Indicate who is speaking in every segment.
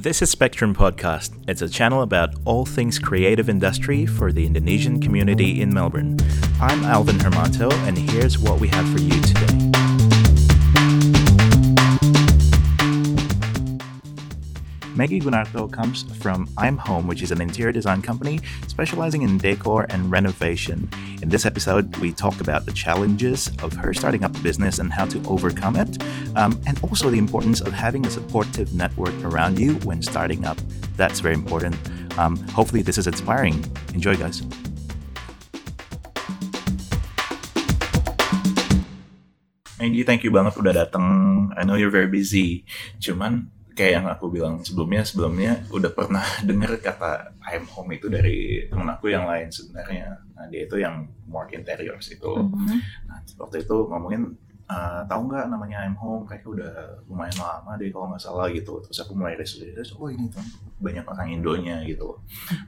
Speaker 1: This is Spectrum Podcast. It's a channel about all things creative industry for the Indonesian community in Melbourne. I'm Alvin Hermanto, and here's what we have for you today. Maggie Gunarto comes from I'm Home, which is an interior design company specializing in decor and renovation. In this episode, we talk about the challenges of her starting up a business and how to overcome it, um, and also the importance of having a supportive network around you when starting up. That's very important. Um, hopefully, this is inspiring. Enjoy, guys. Maggie, thank you banget udah datang. I know you're very busy. Cuman kayak yang aku bilang sebelumnya sebelumnya udah pernah dengar kata I'm home itu dari temen aku yang lain sebenarnya. Nah dia itu yang more interiors itu.
Speaker 2: Mhm.
Speaker 1: nah waktu itu ngomongin "Eh, tahu nggak namanya I'm home? Kayaknya udah lumayan lama deh kalau nggak salah gitu. Terus aku mulai research oh ini tuh banyak orang Indonya gitu.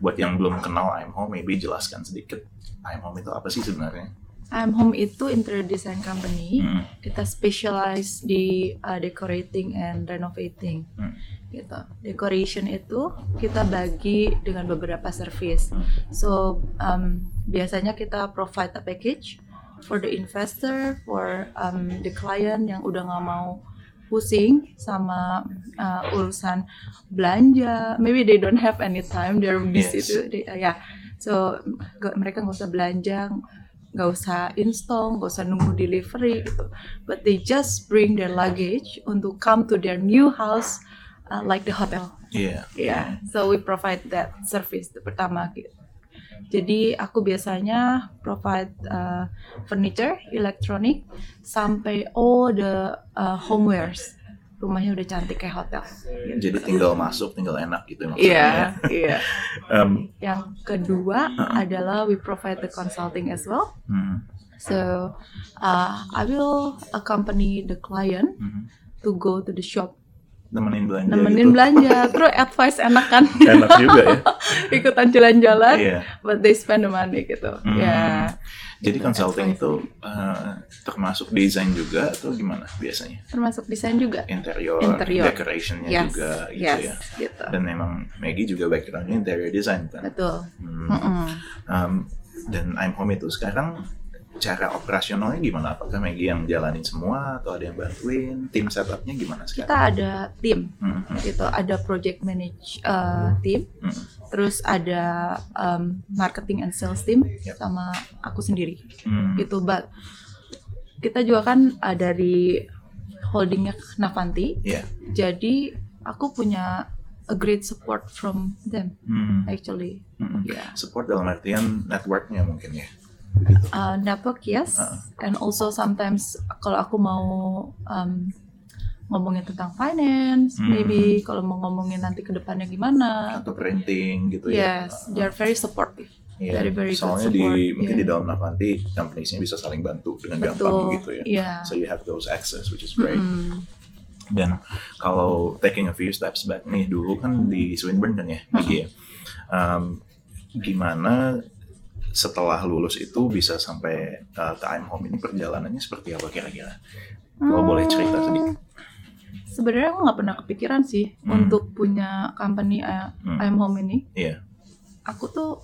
Speaker 1: Buat yang belum kenal I'm home maybe jelaskan sedikit I'm home itu apa sih sebenarnya
Speaker 2: I'm Home itu interior design company.
Speaker 1: Hmm.
Speaker 2: Kita specialize di uh, decorating and renovating.
Speaker 1: Hmm.
Speaker 2: Gitu. Decoration itu kita bagi dengan beberapa service.
Speaker 1: Hmm.
Speaker 2: So um, biasanya kita provide a package for the investor, for um, the client yang udah nggak mau pusing sama uh, urusan belanja. Maybe they don't have any time, they're busy
Speaker 1: Yes.
Speaker 2: too. They- uh, ya, so mereka nggak usah belanja, nggak usah install, nggak usah nunggu delivery gitu. But they just bring their luggage untuk come to their new house, uh, like the hotel.
Speaker 1: Iya
Speaker 2: Yeah, so we provide that service itu pertama gitu. Jadi aku biasanya provide uh, furniture, electronic, sampai all the uh, homewares. Rumahnya udah cantik kayak hotel.
Speaker 1: jadi tinggal masuk tinggal enak gitu maksudnya
Speaker 2: Iya, iya.
Speaker 1: Em,
Speaker 2: Yang kedua adalah we provide the consulting as well.
Speaker 1: hmm,
Speaker 2: So uh, I will accompany the client
Speaker 1: hmm.
Speaker 2: to go to the shop,
Speaker 1: nemenin belanja
Speaker 2: nemenin
Speaker 1: gitu.
Speaker 2: belanja, terus advice enak kan,
Speaker 1: enak juga ya
Speaker 2: ikutan jalan-jalan.
Speaker 1: iya
Speaker 2: but they spend the money gitu.
Speaker 1: Hmm.
Speaker 2: Ya.
Speaker 1: jadi
Speaker 2: Gitu,
Speaker 1: consulting
Speaker 2: advice.
Speaker 1: itu eh, termasuk desain juga atau gimana biasanya
Speaker 2: termasuk desain juga.
Speaker 1: interior,
Speaker 2: Interior.
Speaker 1: decorationnya
Speaker 2: Yes.
Speaker 1: juga gitu
Speaker 2: yes.
Speaker 1: ya
Speaker 2: Gitu.
Speaker 1: dan memang Maggie juga backgroundnya interior design kan
Speaker 2: Betul.
Speaker 1: Hmm.
Speaker 2: Mm-mm.
Speaker 1: Um, dan I'm Home itu sekarang cara operasionalnya gimana apakah Maggie yang jalanin semua atau ada yang bantuin tim setupnya gimana
Speaker 2: Kita
Speaker 1: sekarang
Speaker 2: ada tim
Speaker 1: Hmm, hmm,
Speaker 2: gitu, ada project manage uh, team,
Speaker 1: hmm.
Speaker 2: terus ada um, marketing and sales team
Speaker 1: Yep.
Speaker 2: sama aku sendiri
Speaker 1: Hmm.
Speaker 2: gitu. But kita juga kan uh, dari holdingnya Navanti,
Speaker 1: Iya.
Speaker 2: jadi aku punya a great support from them
Speaker 1: Hmm,
Speaker 2: actually.
Speaker 1: hmm.
Speaker 2: Yeah.
Speaker 1: support dalam artian networknya mungkin ya begitu
Speaker 2: Uh, network yes,
Speaker 1: Uh-uh.
Speaker 2: and also sometimes kalau aku mau um, ngomongin tentang finance,
Speaker 1: Hmm.
Speaker 2: maybe kalau mau ngomongin nanti ke depannya gimana,
Speaker 1: atau printing gitu ya
Speaker 2: yes, they are very supportive.
Speaker 1: Iya,
Speaker 2: Very, very good
Speaker 1: soalnya di
Speaker 2: support,
Speaker 1: mungkin di dalam Navanti companies-nya bisa saling bantu dengan gampang
Speaker 2: Betul,
Speaker 1: gitu ya.
Speaker 2: iya.
Speaker 1: So you have those access which is great.
Speaker 2: Mm-mm.
Speaker 1: Dan kalau taking a few steps back nih dulu kan di Swinburne kan ya, Maggie ya. Um, gimana setelah lulus itu bisa sampai uh, ke I'm Home ini perjalanannya seperti apa kira-kira? Kalau boleh cerita sedikit.
Speaker 2: Sebenarnya aku nggak pernah kepikiran sih
Speaker 1: Hmm.
Speaker 2: untuk punya company uh,
Speaker 1: Hmm.
Speaker 2: I'm Home ini.
Speaker 1: Iya.
Speaker 2: Aku tuh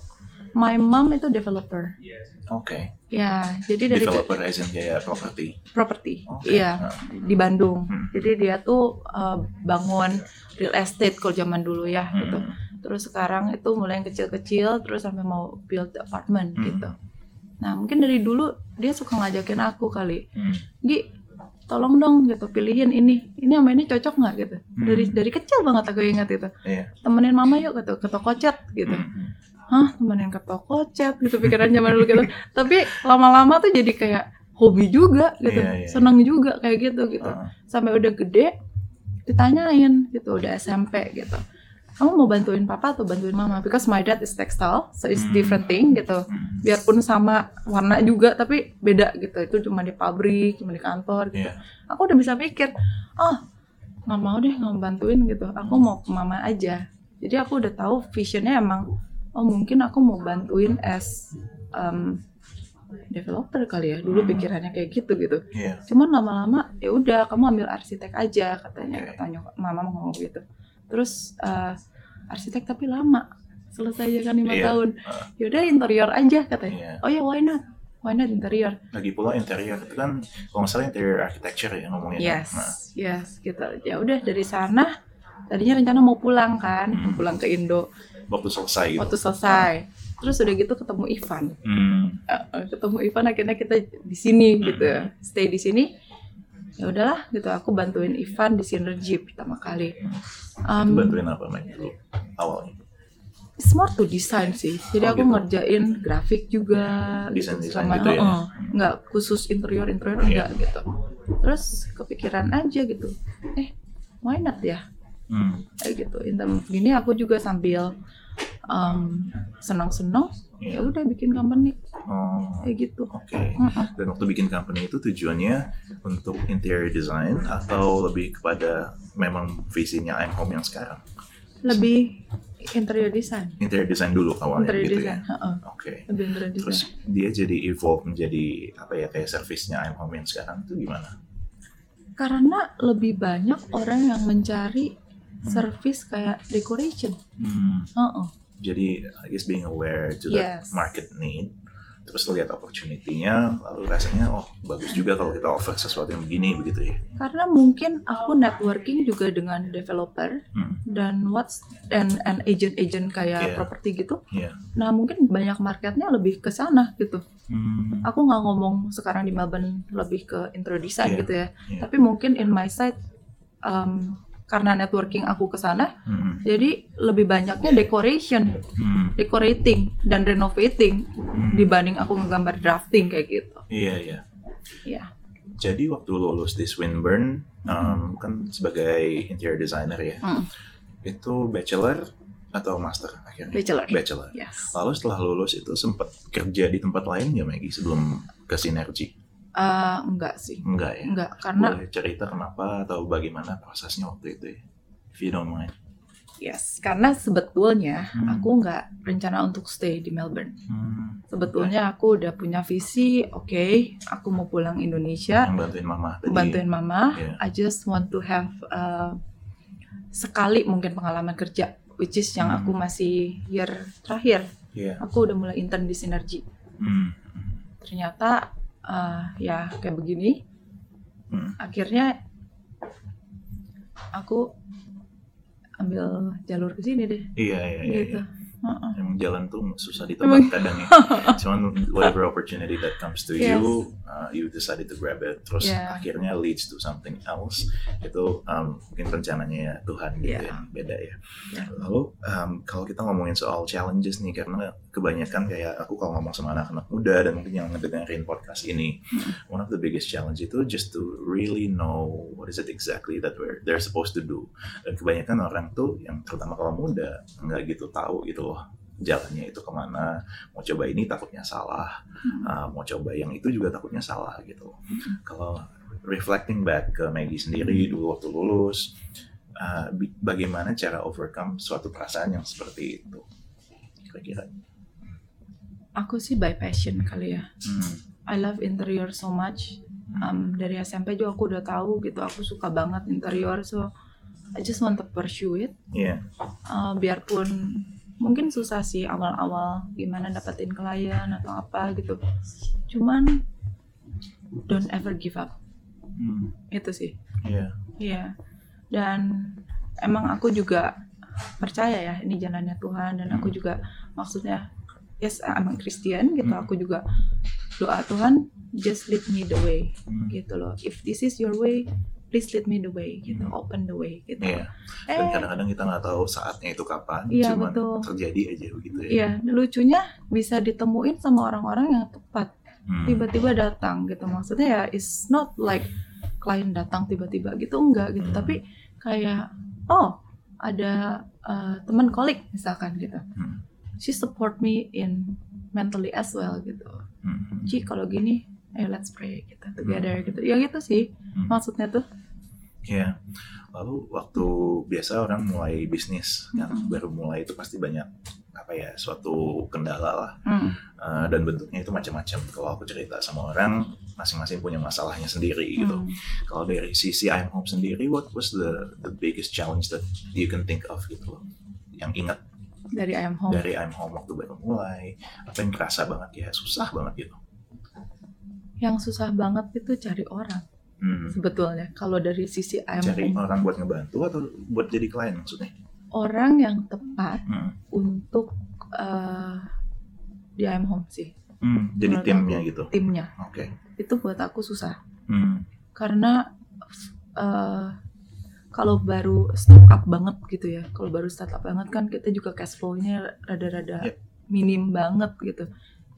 Speaker 2: my mom itu developer.
Speaker 1: Oke.
Speaker 2: Ya, jadi dari
Speaker 1: Developer as in kayak property.
Speaker 2: property.
Speaker 1: Oke.
Speaker 2: Iya.
Speaker 1: Nah,
Speaker 2: di Bandung.
Speaker 1: Hmm.
Speaker 2: Jadi dia tuh uh, bangun real estate kalau zaman dulu ya gitu. Terus sekarang itu mulai yang kecil-kecil terus sampai mau build apartment
Speaker 1: Hmm.
Speaker 2: gitu. Nah, mungkin dari dulu dia suka ngajakin aku kali.
Speaker 1: Hmm.
Speaker 2: Gi, tolong dong gitu pilihin ini. Ini sama ini cocok nggak gitu.
Speaker 1: Hmm.
Speaker 2: Dari dari kecil banget aku ingat itu.
Speaker 1: Iya.
Speaker 2: Temenin mama yuk gitu ke toko cat gitu.
Speaker 1: Hmm.
Speaker 2: Hah, temenin ke toko cat gitu pikiran zaman dulu gitu. Tapi lama-lama tuh jadi kayak hobi juga gitu.
Speaker 1: Iya, iya,
Speaker 2: Seneng juga kayak gitu gitu
Speaker 1: Ah.
Speaker 2: sampai udah gede ditanyain gitu udah SMP gitu kamu mau bantuin papa atau bantuin mama because my dad is textile so it's
Speaker 1: Hmm.
Speaker 2: different thing gitu
Speaker 1: Hmm.
Speaker 2: biarpun sama warna juga tapi beda gitu itu cuma di pabrik cuma di kantor gitu
Speaker 1: Iya.
Speaker 2: aku udah bisa mikir oh nggak mau deh nggak mau bantuin gitu aku mau ke mama aja jadi aku udah tahu visionnya emang oh mungkin aku mau bantuin as um, developer kali ya dulu
Speaker 1: Hmm.
Speaker 2: pikirannya kayak gitu gitu
Speaker 1: Iya.
Speaker 2: cuman lama-lama ya udah kamu ambil arsitek aja katanya
Speaker 1: Oke.
Speaker 2: katanya mama mau ngomong gitu terus eh, arsitek tapi lama selesai kan lima
Speaker 1: Iya.
Speaker 2: tahun
Speaker 1: Ah.
Speaker 2: yaudah interior aja katanya
Speaker 1: Iya.
Speaker 2: oh ya why not why not interior
Speaker 1: Lagi pula interior itu kan kalau nggak salah interior architecture ya ngomongnya.
Speaker 2: yes
Speaker 1: Nah,
Speaker 2: yes gitu ya udah dari sana tadinya rencana mau pulang kan
Speaker 1: Hmm.
Speaker 2: pulang ke Indo
Speaker 1: waktu selesai gitu.
Speaker 2: waktu selesai terus udah gitu ketemu Ivan
Speaker 1: Hmm.
Speaker 2: Eh, ketemu Ivan akhirnya kita di sini
Speaker 1: Hmm.
Speaker 2: gitu stay di sini ya udahlah gitu aku bantuin Ivan di Synergy pertama kali um,
Speaker 1: bantuin apa Mike dulu awalnya?
Speaker 2: it's more to design sih
Speaker 1: Oh,
Speaker 2: jadi aku
Speaker 1: gitu.
Speaker 2: ngerjain grafik juga gitu
Speaker 1: Desain-desain
Speaker 2: sama
Speaker 1: gitu ya?
Speaker 2: Heeh. nggak khusus interior interior
Speaker 1: Iya.
Speaker 2: enggak gitu terus kepikiran aja gitu eh why not ya
Speaker 1: Hmm.
Speaker 2: kayak gitu in term of gini aku juga sambil um, senang-senang ya udah bikin company
Speaker 1: Oh,
Speaker 2: kayak gitu
Speaker 1: Oke.
Speaker 2: Mm-mm.
Speaker 1: Dan waktu bikin company itu tujuannya untuk interior design atau lebih kepada memang visinya I'm Home yang sekarang?
Speaker 2: lebih interior design
Speaker 1: Interior design dulu awalnya
Speaker 2: interior
Speaker 1: gitu
Speaker 2: design
Speaker 1: ya.
Speaker 2: heeh.
Speaker 1: Oke.
Speaker 2: lebih interior design
Speaker 1: Terus dia jadi evolve menjadi apa ya kayak servisnya I'm Home yang sekarang itu gimana?
Speaker 2: karena lebih banyak orang yang mencari service kayak decoration
Speaker 1: Hmm.
Speaker 2: Heeh.
Speaker 1: Jadi I guess being aware to that
Speaker 2: Yes.
Speaker 1: market need, terus lihat opportunity-nya, lalu rasanya oh bagus juga kalau kita offer sesuatu yang begini begitu ya.
Speaker 2: karena mungkin aku networking juga dengan developer
Speaker 1: Hmm.
Speaker 2: dan what's dan and agent-agent kayak
Speaker 1: Iya.
Speaker 2: properti gitu
Speaker 1: Iya.
Speaker 2: nah mungkin banyak marketnya lebih ke sana gitu
Speaker 1: Hmm.
Speaker 2: aku nggak ngomong sekarang di Melbourne lebih ke interior design
Speaker 1: Iya.
Speaker 2: gitu ya
Speaker 1: Iya.
Speaker 2: tapi mungkin in my side um, karena networking aku ke sana
Speaker 1: Hmm.
Speaker 2: jadi lebih banyaknya decoration
Speaker 1: Hmm.
Speaker 2: decorating dan renovating
Speaker 1: Hmm.
Speaker 2: dibanding aku ngegambar drafting kayak gitu
Speaker 1: Iya iya.
Speaker 2: ya
Speaker 1: Jadi waktu lulus di Swinburne, um, kan sebagai interior designer ya,
Speaker 2: Hmm.
Speaker 1: itu bachelor atau master akhirnya?
Speaker 2: bachelor
Speaker 1: Bachelor.
Speaker 2: yes
Speaker 1: Lalu setelah lulus itu sempat kerja di tempat lain ya Maggie sebelum ke Sinergi?
Speaker 2: Eh, enggak sih
Speaker 1: Enggak ya?
Speaker 2: enggak karena
Speaker 1: Boleh cerita kenapa atau bagaimana prosesnya waktu itu ya? If you don't mind.
Speaker 2: yes karena sebetulnya
Speaker 1: Hmm.
Speaker 2: aku nggak rencana untuk stay di Melbourne
Speaker 1: Hmm.
Speaker 2: sebetulnya aku udah punya visi oke aku mau pulang Indonesia
Speaker 1: bantuin mama tadi.
Speaker 2: bantuin mama
Speaker 1: Iya.
Speaker 2: I just want to have uh, sekali mungkin pengalaman kerja which is yang
Speaker 1: Hmm.
Speaker 2: aku masih year terakhir
Speaker 1: Iya.
Speaker 2: aku udah mulai intern di Sinergi
Speaker 1: Hmm.
Speaker 2: ternyata uh, ya kayak begini
Speaker 1: Hmm.
Speaker 2: akhirnya aku ambil jalur ke sini deh
Speaker 1: Iya iya iya.
Speaker 2: gitu
Speaker 1: iya.
Speaker 2: Heeh.
Speaker 1: Emang jalan tuh susah ditebak kadang ya. Cuman whatever opportunity that comes to
Speaker 2: Yes.
Speaker 1: you, uh, you decided to grab it. Terus
Speaker 2: Yeah.
Speaker 1: akhirnya leads to something else. Itu um, mungkin rencananya ya Tuhan gitu
Speaker 2: Yeah.
Speaker 1: ya, beda ya.
Speaker 2: Yeah.
Speaker 1: Lalu um, kalau kita ngomongin soal challenges nih, karena kebanyakan kayak aku kalau ngomong sama anak-anak muda dan mungkin yang ngedengerin podcast ini,
Speaker 2: Hmm.
Speaker 1: one of the biggest challenge itu just to really know what is it exactly that we're they're supposed to do. Dan kebanyakan orang tuh yang terutama kalau muda nggak gitu tahu gitu loh jalannya itu ke mana mau coba ini takutnya salah
Speaker 2: Hmm.
Speaker 1: uh, mau coba yang itu juga takutnya salah gitu. Kalau reflecting back ke Maggie sendiri dulu waktu lulus uh, bagaimana cara overcome suatu perasaan yang seperti itu kira-kira?
Speaker 2: Aku sih by passion kali ya.
Speaker 1: Hmm.
Speaker 2: I love interior so much. Um, dari SMP juga aku udah tahu gitu aku suka banget interior so I just want to pursue it.
Speaker 1: Iya.
Speaker 2: Uh, biarpun mungkin susah sih awal-awal gimana dapetin klien atau apa gitu cuman don't ever give up
Speaker 1: Hmm.
Speaker 2: itu sih
Speaker 1: Iya.
Speaker 2: Iya dan emang aku juga percaya ya ini jalannya Tuhan dan aku juga maksudnya yes I'm a Christian gitu
Speaker 1: Hmm.
Speaker 2: aku juga doa Tuhan just lead me the way
Speaker 1: Hmm.
Speaker 2: gitu loh if this is your way please lead me the way gitu
Speaker 1: Hmm.
Speaker 2: open the way gitu
Speaker 1: Iya. Dan
Speaker 2: eh
Speaker 1: kadang-kadang kita nggak tahu saatnya itu kapan, cuman
Speaker 2: betul.
Speaker 1: terjadi aja begitu ya.
Speaker 2: iya lucunya bisa ditemuin sama orang-orang yang tepat
Speaker 1: Hmm.
Speaker 2: tiba-tiba datang gitu maksudnya ya it's not like klien datang tiba-tiba gitu enggak gitu
Speaker 1: Hmm.
Speaker 2: tapi kayak oh ada uh, teman kolik misalkan gitu
Speaker 1: Hmm.
Speaker 2: she support me in mentally as well gitu
Speaker 1: Hmm.
Speaker 2: Ci kalau gini ayo let's pray gitu together gitu ya gitu sih
Speaker 1: Hmm.
Speaker 2: maksudnya tuh
Speaker 1: Iya. Lalu waktu biasa orang mulai bisnis, kan
Speaker 2: Hmm.
Speaker 1: baru mulai itu pasti banyak apa ya suatu kendala lah
Speaker 2: hmm.
Speaker 1: Uh, dan bentuknya itu macam-macam. Kalau aku cerita sama orang, masing-masing punya masalahnya sendiri gitu.
Speaker 2: Hmm.
Speaker 1: Kalau dari sisi I'm Home sendiri, what was the the biggest challenge that you can think of gitu? Yang ingat
Speaker 2: Dari I am home.
Speaker 1: dari I'm Home waktu baru mulai, apa yang kerasa banget ya susah banget gitu.
Speaker 2: Yang susah banget itu cari orang
Speaker 1: Hmm.
Speaker 2: sebetulnya. Kalau dari sisi I am
Speaker 1: Cari orang buat ngebantu atau buat jadi klien maksudnya?
Speaker 2: orang yang tepat
Speaker 1: Hmm.
Speaker 2: untuk eh, di I am home sih
Speaker 1: Hmm, Jadi
Speaker 2: Menurut
Speaker 1: timnya
Speaker 2: aku.
Speaker 1: gitu.
Speaker 2: timnya.
Speaker 1: Oke.
Speaker 2: Itu buat aku susah
Speaker 1: Hmm.
Speaker 2: karena eh, kalau baru startup banget gitu ya. Kalau baru startup banget kan kita juga cash flow-nya rada-rada
Speaker 1: Yep.
Speaker 2: minim banget gitu.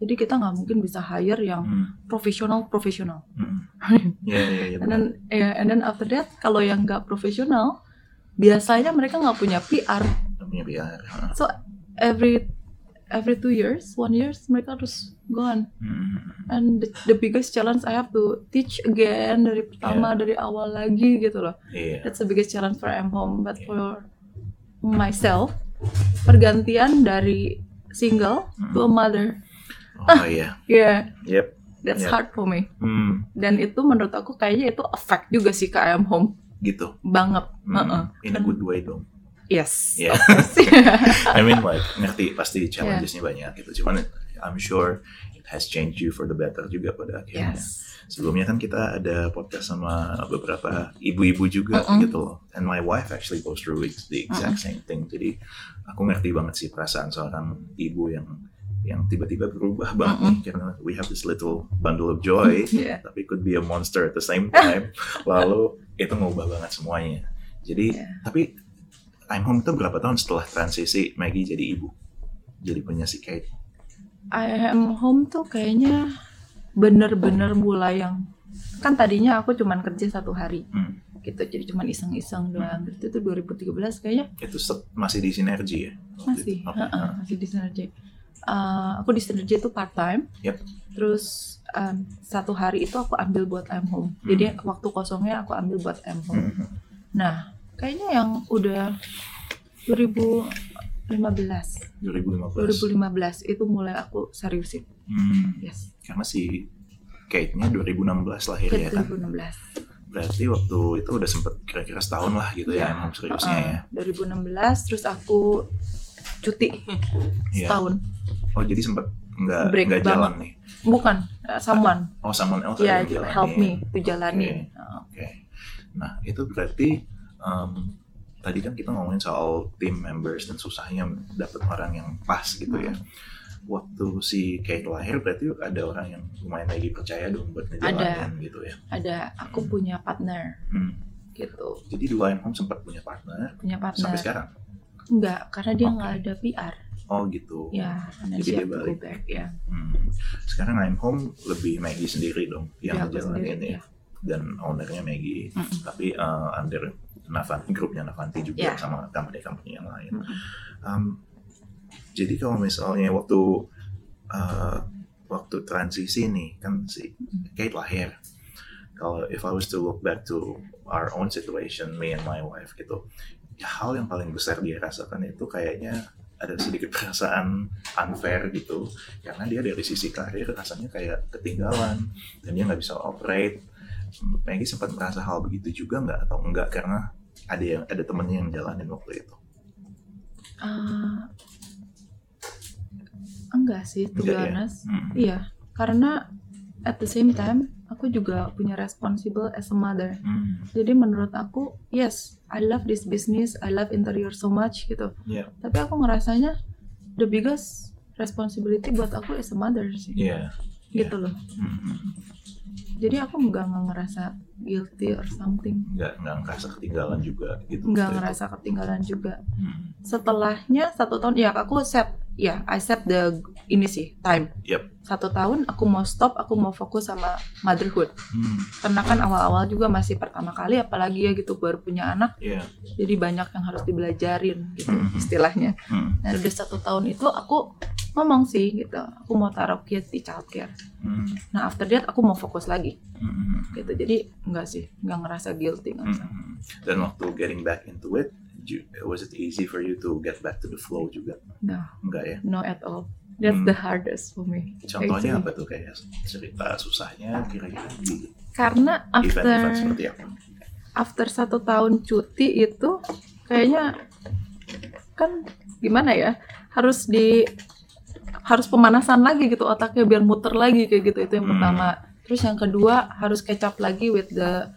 Speaker 2: Jadi kita nggak mungkin bisa hire yang
Speaker 1: Hmm.
Speaker 2: profesional profesional.
Speaker 1: Hmm. Iya iya iya.
Speaker 2: And then, yeah, and then after that, kalau yang nggak profesional, biasanya mereka nggak punya PR.
Speaker 1: Nggak punya PR.
Speaker 2: So every every two years, one years, mereka harus gone.
Speaker 1: Hmm.
Speaker 2: And the, the biggest challenge I have to teach again dari pertama dari awal lagi gitu loh.
Speaker 1: Iya.
Speaker 2: That's the biggest challenge for I'm home. But for myself, pergantian dari single to a mother,
Speaker 1: Oh iya.
Speaker 2: yeah,
Speaker 1: Yep.
Speaker 2: that's
Speaker 1: Yeah.
Speaker 2: hard for me.
Speaker 1: Hmm.
Speaker 2: Dan itu menurut aku kayaknya itu effect juga sih ke I'm home
Speaker 1: Gitu.
Speaker 2: banget.
Speaker 1: Hmm.
Speaker 2: Heeh.
Speaker 1: In a good way dong.
Speaker 2: Yes.
Speaker 1: Yeah. I mean like ngerti pasti challengesnya banyak gitu. Cuman I'm sure it has changed you for the better juga pada akhirnya.
Speaker 2: yes.
Speaker 1: Sebelumnya kan kita ada podcast sama beberapa ibu-ibu juga
Speaker 2: Mm-mm.
Speaker 1: gitu loh. And my wife actually goes through it- the exact same thing. Jadi aku ngerti banget sih perasaan seorang ibu yang yang tiba-tiba berubah banget nih karena we have this little bundle of joy
Speaker 2: Yeah.
Speaker 1: tapi could be a monster at the same time. Lalu itu ngubah banget semuanya. Jadi
Speaker 2: Yeah.
Speaker 1: tapi I'm Home itu berapa tahun setelah transisi Maggie jadi ibu? Jadi punya si Kate.
Speaker 2: I am home tuh kayaknya bener-bener mulai yang kan tadinya aku cuman kerja satu hari
Speaker 1: Hmm.
Speaker 2: gitu jadi cuman iseng-iseng doang itu tuh 2013 kayaknya
Speaker 1: Itu masih di sinergi ya?
Speaker 2: masih
Speaker 1: Oke,
Speaker 2: heeh,
Speaker 1: ah.
Speaker 2: masih di Sinergi Uh, aku di Sinergi itu part time
Speaker 1: Yep.
Speaker 2: terus um, satu hari itu aku ambil buat I'm home
Speaker 1: Hmm.
Speaker 2: jadi waktu kosongnya aku ambil buat I'm home
Speaker 1: Hmm.
Speaker 2: nah kayaknya yang udah 2015
Speaker 1: 2015.
Speaker 2: 2015 itu mulai aku seriusin
Speaker 1: Hmm.
Speaker 2: yes
Speaker 1: Karena si Kate-nya 2016 lahir
Speaker 2: ke
Speaker 1: ya kan?
Speaker 2: 2016
Speaker 1: Berarti waktu itu udah sempet kira-kira setahun lah gitu ya,
Speaker 2: Iya.
Speaker 1: emang seriusnya ya.
Speaker 2: Uh-uh. 2016 terus aku cuti
Speaker 1: Iya.
Speaker 2: setahun
Speaker 1: Oh jadi sempet nggak
Speaker 2: Break
Speaker 1: nggak jalan nih?
Speaker 2: bukan uh, someone
Speaker 1: Oh someone else
Speaker 2: ya
Speaker 1: yang jalanin.
Speaker 2: help me to jalani Uh,
Speaker 1: Oke. Nah itu berarti em, tadi kan kita ngomongin soal team members dan susahnya dapet orang yang pas gitu ya.
Speaker 2: Hmm.
Speaker 1: Waktu si Kate lahir berarti ada orang yang lumayan lagi percaya dong buat ngejalanin gitu ya.
Speaker 2: ada aku punya partner
Speaker 1: Hmm.
Speaker 2: gitu
Speaker 1: Jadi di Lion Home sempat punya partner
Speaker 2: punya partner
Speaker 1: sampai sekarang.
Speaker 2: Enggak karena dia nggak ada PR
Speaker 1: Oh gitu.
Speaker 2: ya
Speaker 1: Jadi dia balik.
Speaker 2: back ya
Speaker 1: Hmm. Sekarang I'm Home lebih Maggie sendiri dong yang
Speaker 2: Ya,
Speaker 1: ngejalanin
Speaker 2: sendiri,
Speaker 1: ya. Dan ownernya Maggie.
Speaker 2: Mm-mm.
Speaker 1: Tapi uh, under Navanti, grupnya Navanti juga
Speaker 2: Ya.
Speaker 1: sama company-company yang lain.
Speaker 2: Mm-mm.
Speaker 1: Um, jadi kalau misalnya waktu uh, waktu transisi nih kan si Kate lahir. Kalau if I was to look back to our own situation, me and my wife gitu, hal yang paling besar dia rasakan itu kayaknya ada sedikit perasaan unfair gitu. Karena dia dari sisi karir rasanya kayak ketinggalan dan dia nggak bisa operate. Maggie sempat merasa hal begitu juga nggak? Atau enggak karena ada yang ada temennya yang jalanin waktu itu.
Speaker 2: Uh, enggak sih
Speaker 1: Enggak ya? Hmm.
Speaker 2: iya karena at the same time aku juga punya responsible as a mother
Speaker 1: Hmm.
Speaker 2: jadi menurut aku yes I love this business I love interior so much gitu
Speaker 1: Iya.
Speaker 2: tapi aku ngerasanya the biggest responsibility buat aku as a mother sih
Speaker 1: Iya.
Speaker 2: gitu loh
Speaker 1: Hmm.
Speaker 2: jadi aku nggak ngerasa guilty or something
Speaker 1: nggak nggak ngerasa ketinggalan juga gitu
Speaker 2: nggak ngerasa ketinggalan juga
Speaker 1: Hmm.
Speaker 2: setelahnya satu tahun ya aku set ya I set the ini sih time
Speaker 1: Yep.
Speaker 2: satu tahun aku mau stop aku mau fokus sama motherhood
Speaker 1: Hmm.
Speaker 2: karena kan awal-awal juga masih pertama kali apalagi ya gitu baru punya anak
Speaker 1: Iya.
Speaker 2: jadi banyak yang harus dibelajarin gitu
Speaker 1: Mhm.
Speaker 2: istilahnya
Speaker 1: Hmm.
Speaker 2: nah udah satu tahun itu aku ngomong sih gitu aku mau taruh kids di childcare
Speaker 1: Hmm.
Speaker 2: nah after that aku mau fokus lagi
Speaker 1: Hmm.
Speaker 2: gitu jadi enggak sih nggak ngerasa guilty nggak usah.
Speaker 1: Hmm. Dan waktu getting back into it, was it easy for you to get back to the flow juga?
Speaker 2: no
Speaker 1: Enggak ya?
Speaker 2: no at all That's
Speaker 1: Hmm.
Speaker 2: the hardest for me.
Speaker 1: Contohnya
Speaker 2: actually.
Speaker 1: apa tuh kayak cerita susahnya kira-kira di
Speaker 2: Karena after
Speaker 1: seperti apa?
Speaker 2: after satu tahun cuti itu kayaknya kan gimana ya harus di harus pemanasan lagi gitu otaknya biar muter lagi kayak gitu itu yang
Speaker 1: Hmm.
Speaker 2: pertama terus yang kedua harus catch up lagi with the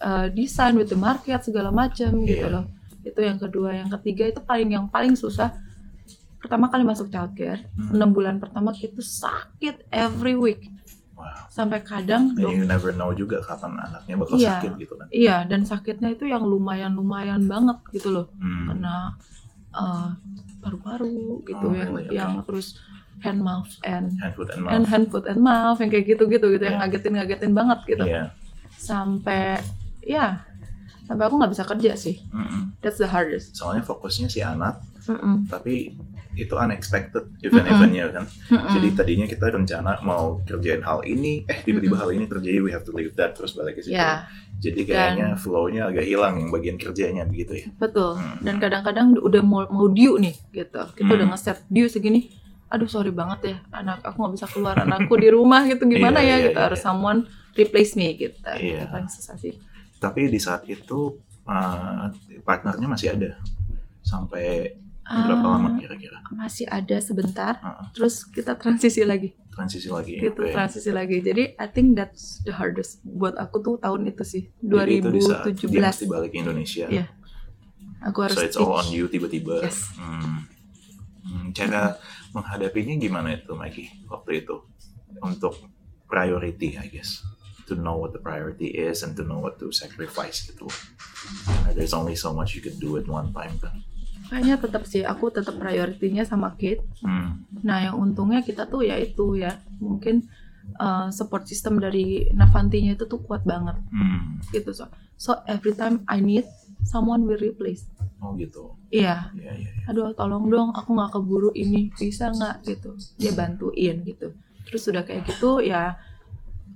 Speaker 2: uh, design with the market segala macam gitu
Speaker 1: Iya.
Speaker 2: loh itu yang kedua yang ketiga itu paling yang paling susah pertama kali masuk childcare
Speaker 1: Hmm.
Speaker 2: enam bulan pertama itu sakit every week
Speaker 1: Wow.
Speaker 2: sampai kadang
Speaker 1: And
Speaker 2: dok-
Speaker 1: you never know juga kapan anaknya bakal
Speaker 2: Iya.
Speaker 1: sakit gitu kan.
Speaker 2: iya dan sakitnya itu yang lumayan lumayan banget gitu loh
Speaker 1: Hmm.
Speaker 2: kena uh, paru-paru gitu
Speaker 1: Oh,
Speaker 2: yang
Speaker 1: really? Okay.
Speaker 2: yang terus hand mouth and
Speaker 1: Hand, foot, and
Speaker 2: and
Speaker 1: mouth.
Speaker 2: hand foot and mouth yang kayak gitu gitu gitu yang
Speaker 1: Iya.
Speaker 2: ngagetin ngagetin banget gitu
Speaker 1: Iya.
Speaker 2: sampai ya sampai aku nggak bisa kerja sih
Speaker 1: Mm-mm.
Speaker 2: that's the hardest
Speaker 1: Soalnya fokusnya si anak,
Speaker 2: Mm-mm.
Speaker 1: tapi itu unexpected event-eventnya kan.
Speaker 2: Mm-mm.
Speaker 1: Jadi tadinya kita rencana mau kerjain hal ini, eh tiba-tiba hal ini terjadi, we have to leave that terus balik ke situ.
Speaker 2: ya
Speaker 1: Jadi kayaknya flow-nya agak hilang yang bagian kerjanya begitu ya.
Speaker 2: betul
Speaker 1: Hmm.
Speaker 2: dan kadang-kadang udah mau mau due nih gitu kita
Speaker 1: Hmm.
Speaker 2: udah ngeset due segini aduh sorry banget ya anak aku nggak bisa keluar anakku di rumah gitu gimana
Speaker 1: Iya,
Speaker 2: ya
Speaker 1: iya,
Speaker 2: gitu
Speaker 1: iya.
Speaker 2: harus someone replace me gitu
Speaker 1: Iya.
Speaker 2: Itu paling susah sih
Speaker 1: Tapi di saat itu uh, partnernya masih ada sampai berapa
Speaker 2: Ah,
Speaker 1: lama kira-kira?
Speaker 2: masih ada sebentar
Speaker 1: Uh,
Speaker 2: terus kita transisi lagi
Speaker 1: transisi lagi.
Speaker 2: gitu
Speaker 1: Oke.
Speaker 2: transisi lagi jadi I think that's the hardest buat aku tuh tahun itu sih
Speaker 1: Jadi itu di saat dia
Speaker 2: 2017
Speaker 1: balik ke Indonesia.
Speaker 2: Iya. aku harus
Speaker 1: So it's all on you tiba-tiba.
Speaker 2: Yes.
Speaker 1: Hmm. Hmm, Cara menghadapinya gimana itu, Mikey, waktu itu? Untuk priority, I guess. To know what the priority is and to know what to sacrifice gitu. There's only so much you can do at one time kan.
Speaker 2: kayaknya tetap sih aku tetap prioritinya sama Kate
Speaker 1: Hmm.
Speaker 2: nah yang untungnya kita tuh ya itu ya mungkin uh, support system dari Navantinya itu tuh kuat banget
Speaker 1: Hmm.
Speaker 2: gitu so so every time I need someone will replace
Speaker 1: Oh gitu.
Speaker 2: iya
Speaker 1: Iya, iya. iya.
Speaker 2: aduh tolong dong aku nggak keburu ini bisa nggak gitu dia bantuin gitu terus sudah kayak gitu ya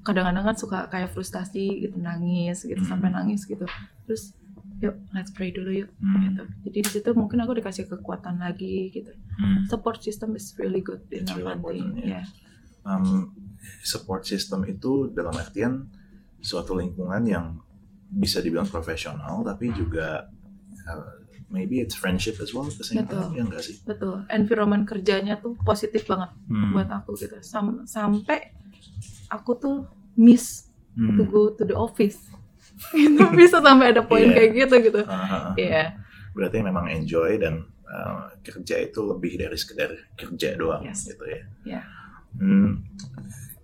Speaker 2: kadang-kadang kan suka kayak frustasi gitu nangis gitu
Speaker 1: Hmm.
Speaker 2: sampai nangis gitu terus yuk let's pray dulu yuk
Speaker 1: Hmm.
Speaker 2: gitu jadi di situ mungkin aku dikasih kekuatan lagi gitu
Speaker 1: Hmm.
Speaker 2: support system is really good in
Speaker 1: It's really important,
Speaker 2: ya
Speaker 1: yeah. Um, support system itu dalam artian suatu lingkungan yang bisa dibilang profesional tapi juga uh, maybe it's friendship as well at the same time
Speaker 2: Betul.
Speaker 1: ya enggak sih?
Speaker 2: betul environment kerjanya tuh positif banget
Speaker 1: Hmm.
Speaker 2: buat aku gitu Sam- sampai aku tuh miss
Speaker 1: Hmm.
Speaker 2: to go to the office itu bisa sampai ada poin
Speaker 1: Iya.
Speaker 2: kayak gitu gitu
Speaker 1: Ah, ah, ah.
Speaker 2: iya
Speaker 1: Berarti memang enjoy dan uh, kerja itu lebih dari sekedar kerja doang
Speaker 2: Yes.
Speaker 1: gitu ya.
Speaker 2: Iya.
Speaker 1: Hmm,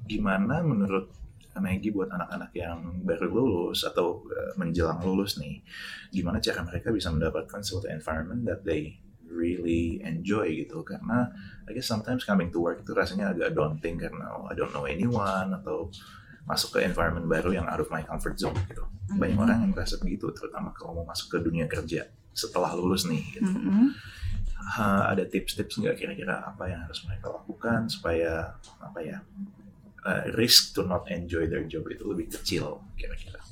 Speaker 1: gimana menurut Maggie buat anak-anak yang baru lulus atau uh, menjelang lulus nih, gimana cara mereka bisa mendapatkan suatu environment that they really enjoy gitu karena I guess sometimes coming to work itu rasanya agak daunting karena oh, I don't know anyone atau masuk ke environment baru yang out of my comfort zone gitu. Banyak
Speaker 2: Mhm.
Speaker 1: orang yang merasa begitu terutama kalau mau masuk ke dunia kerja setelah lulus nih gitu.
Speaker 2: Mm-mm.
Speaker 1: Ha, ada tips-tips nggak kira-kira apa yang harus mereka lakukan supaya apa ya uh, risk to not enjoy their job itu lebih kecil kira-kira.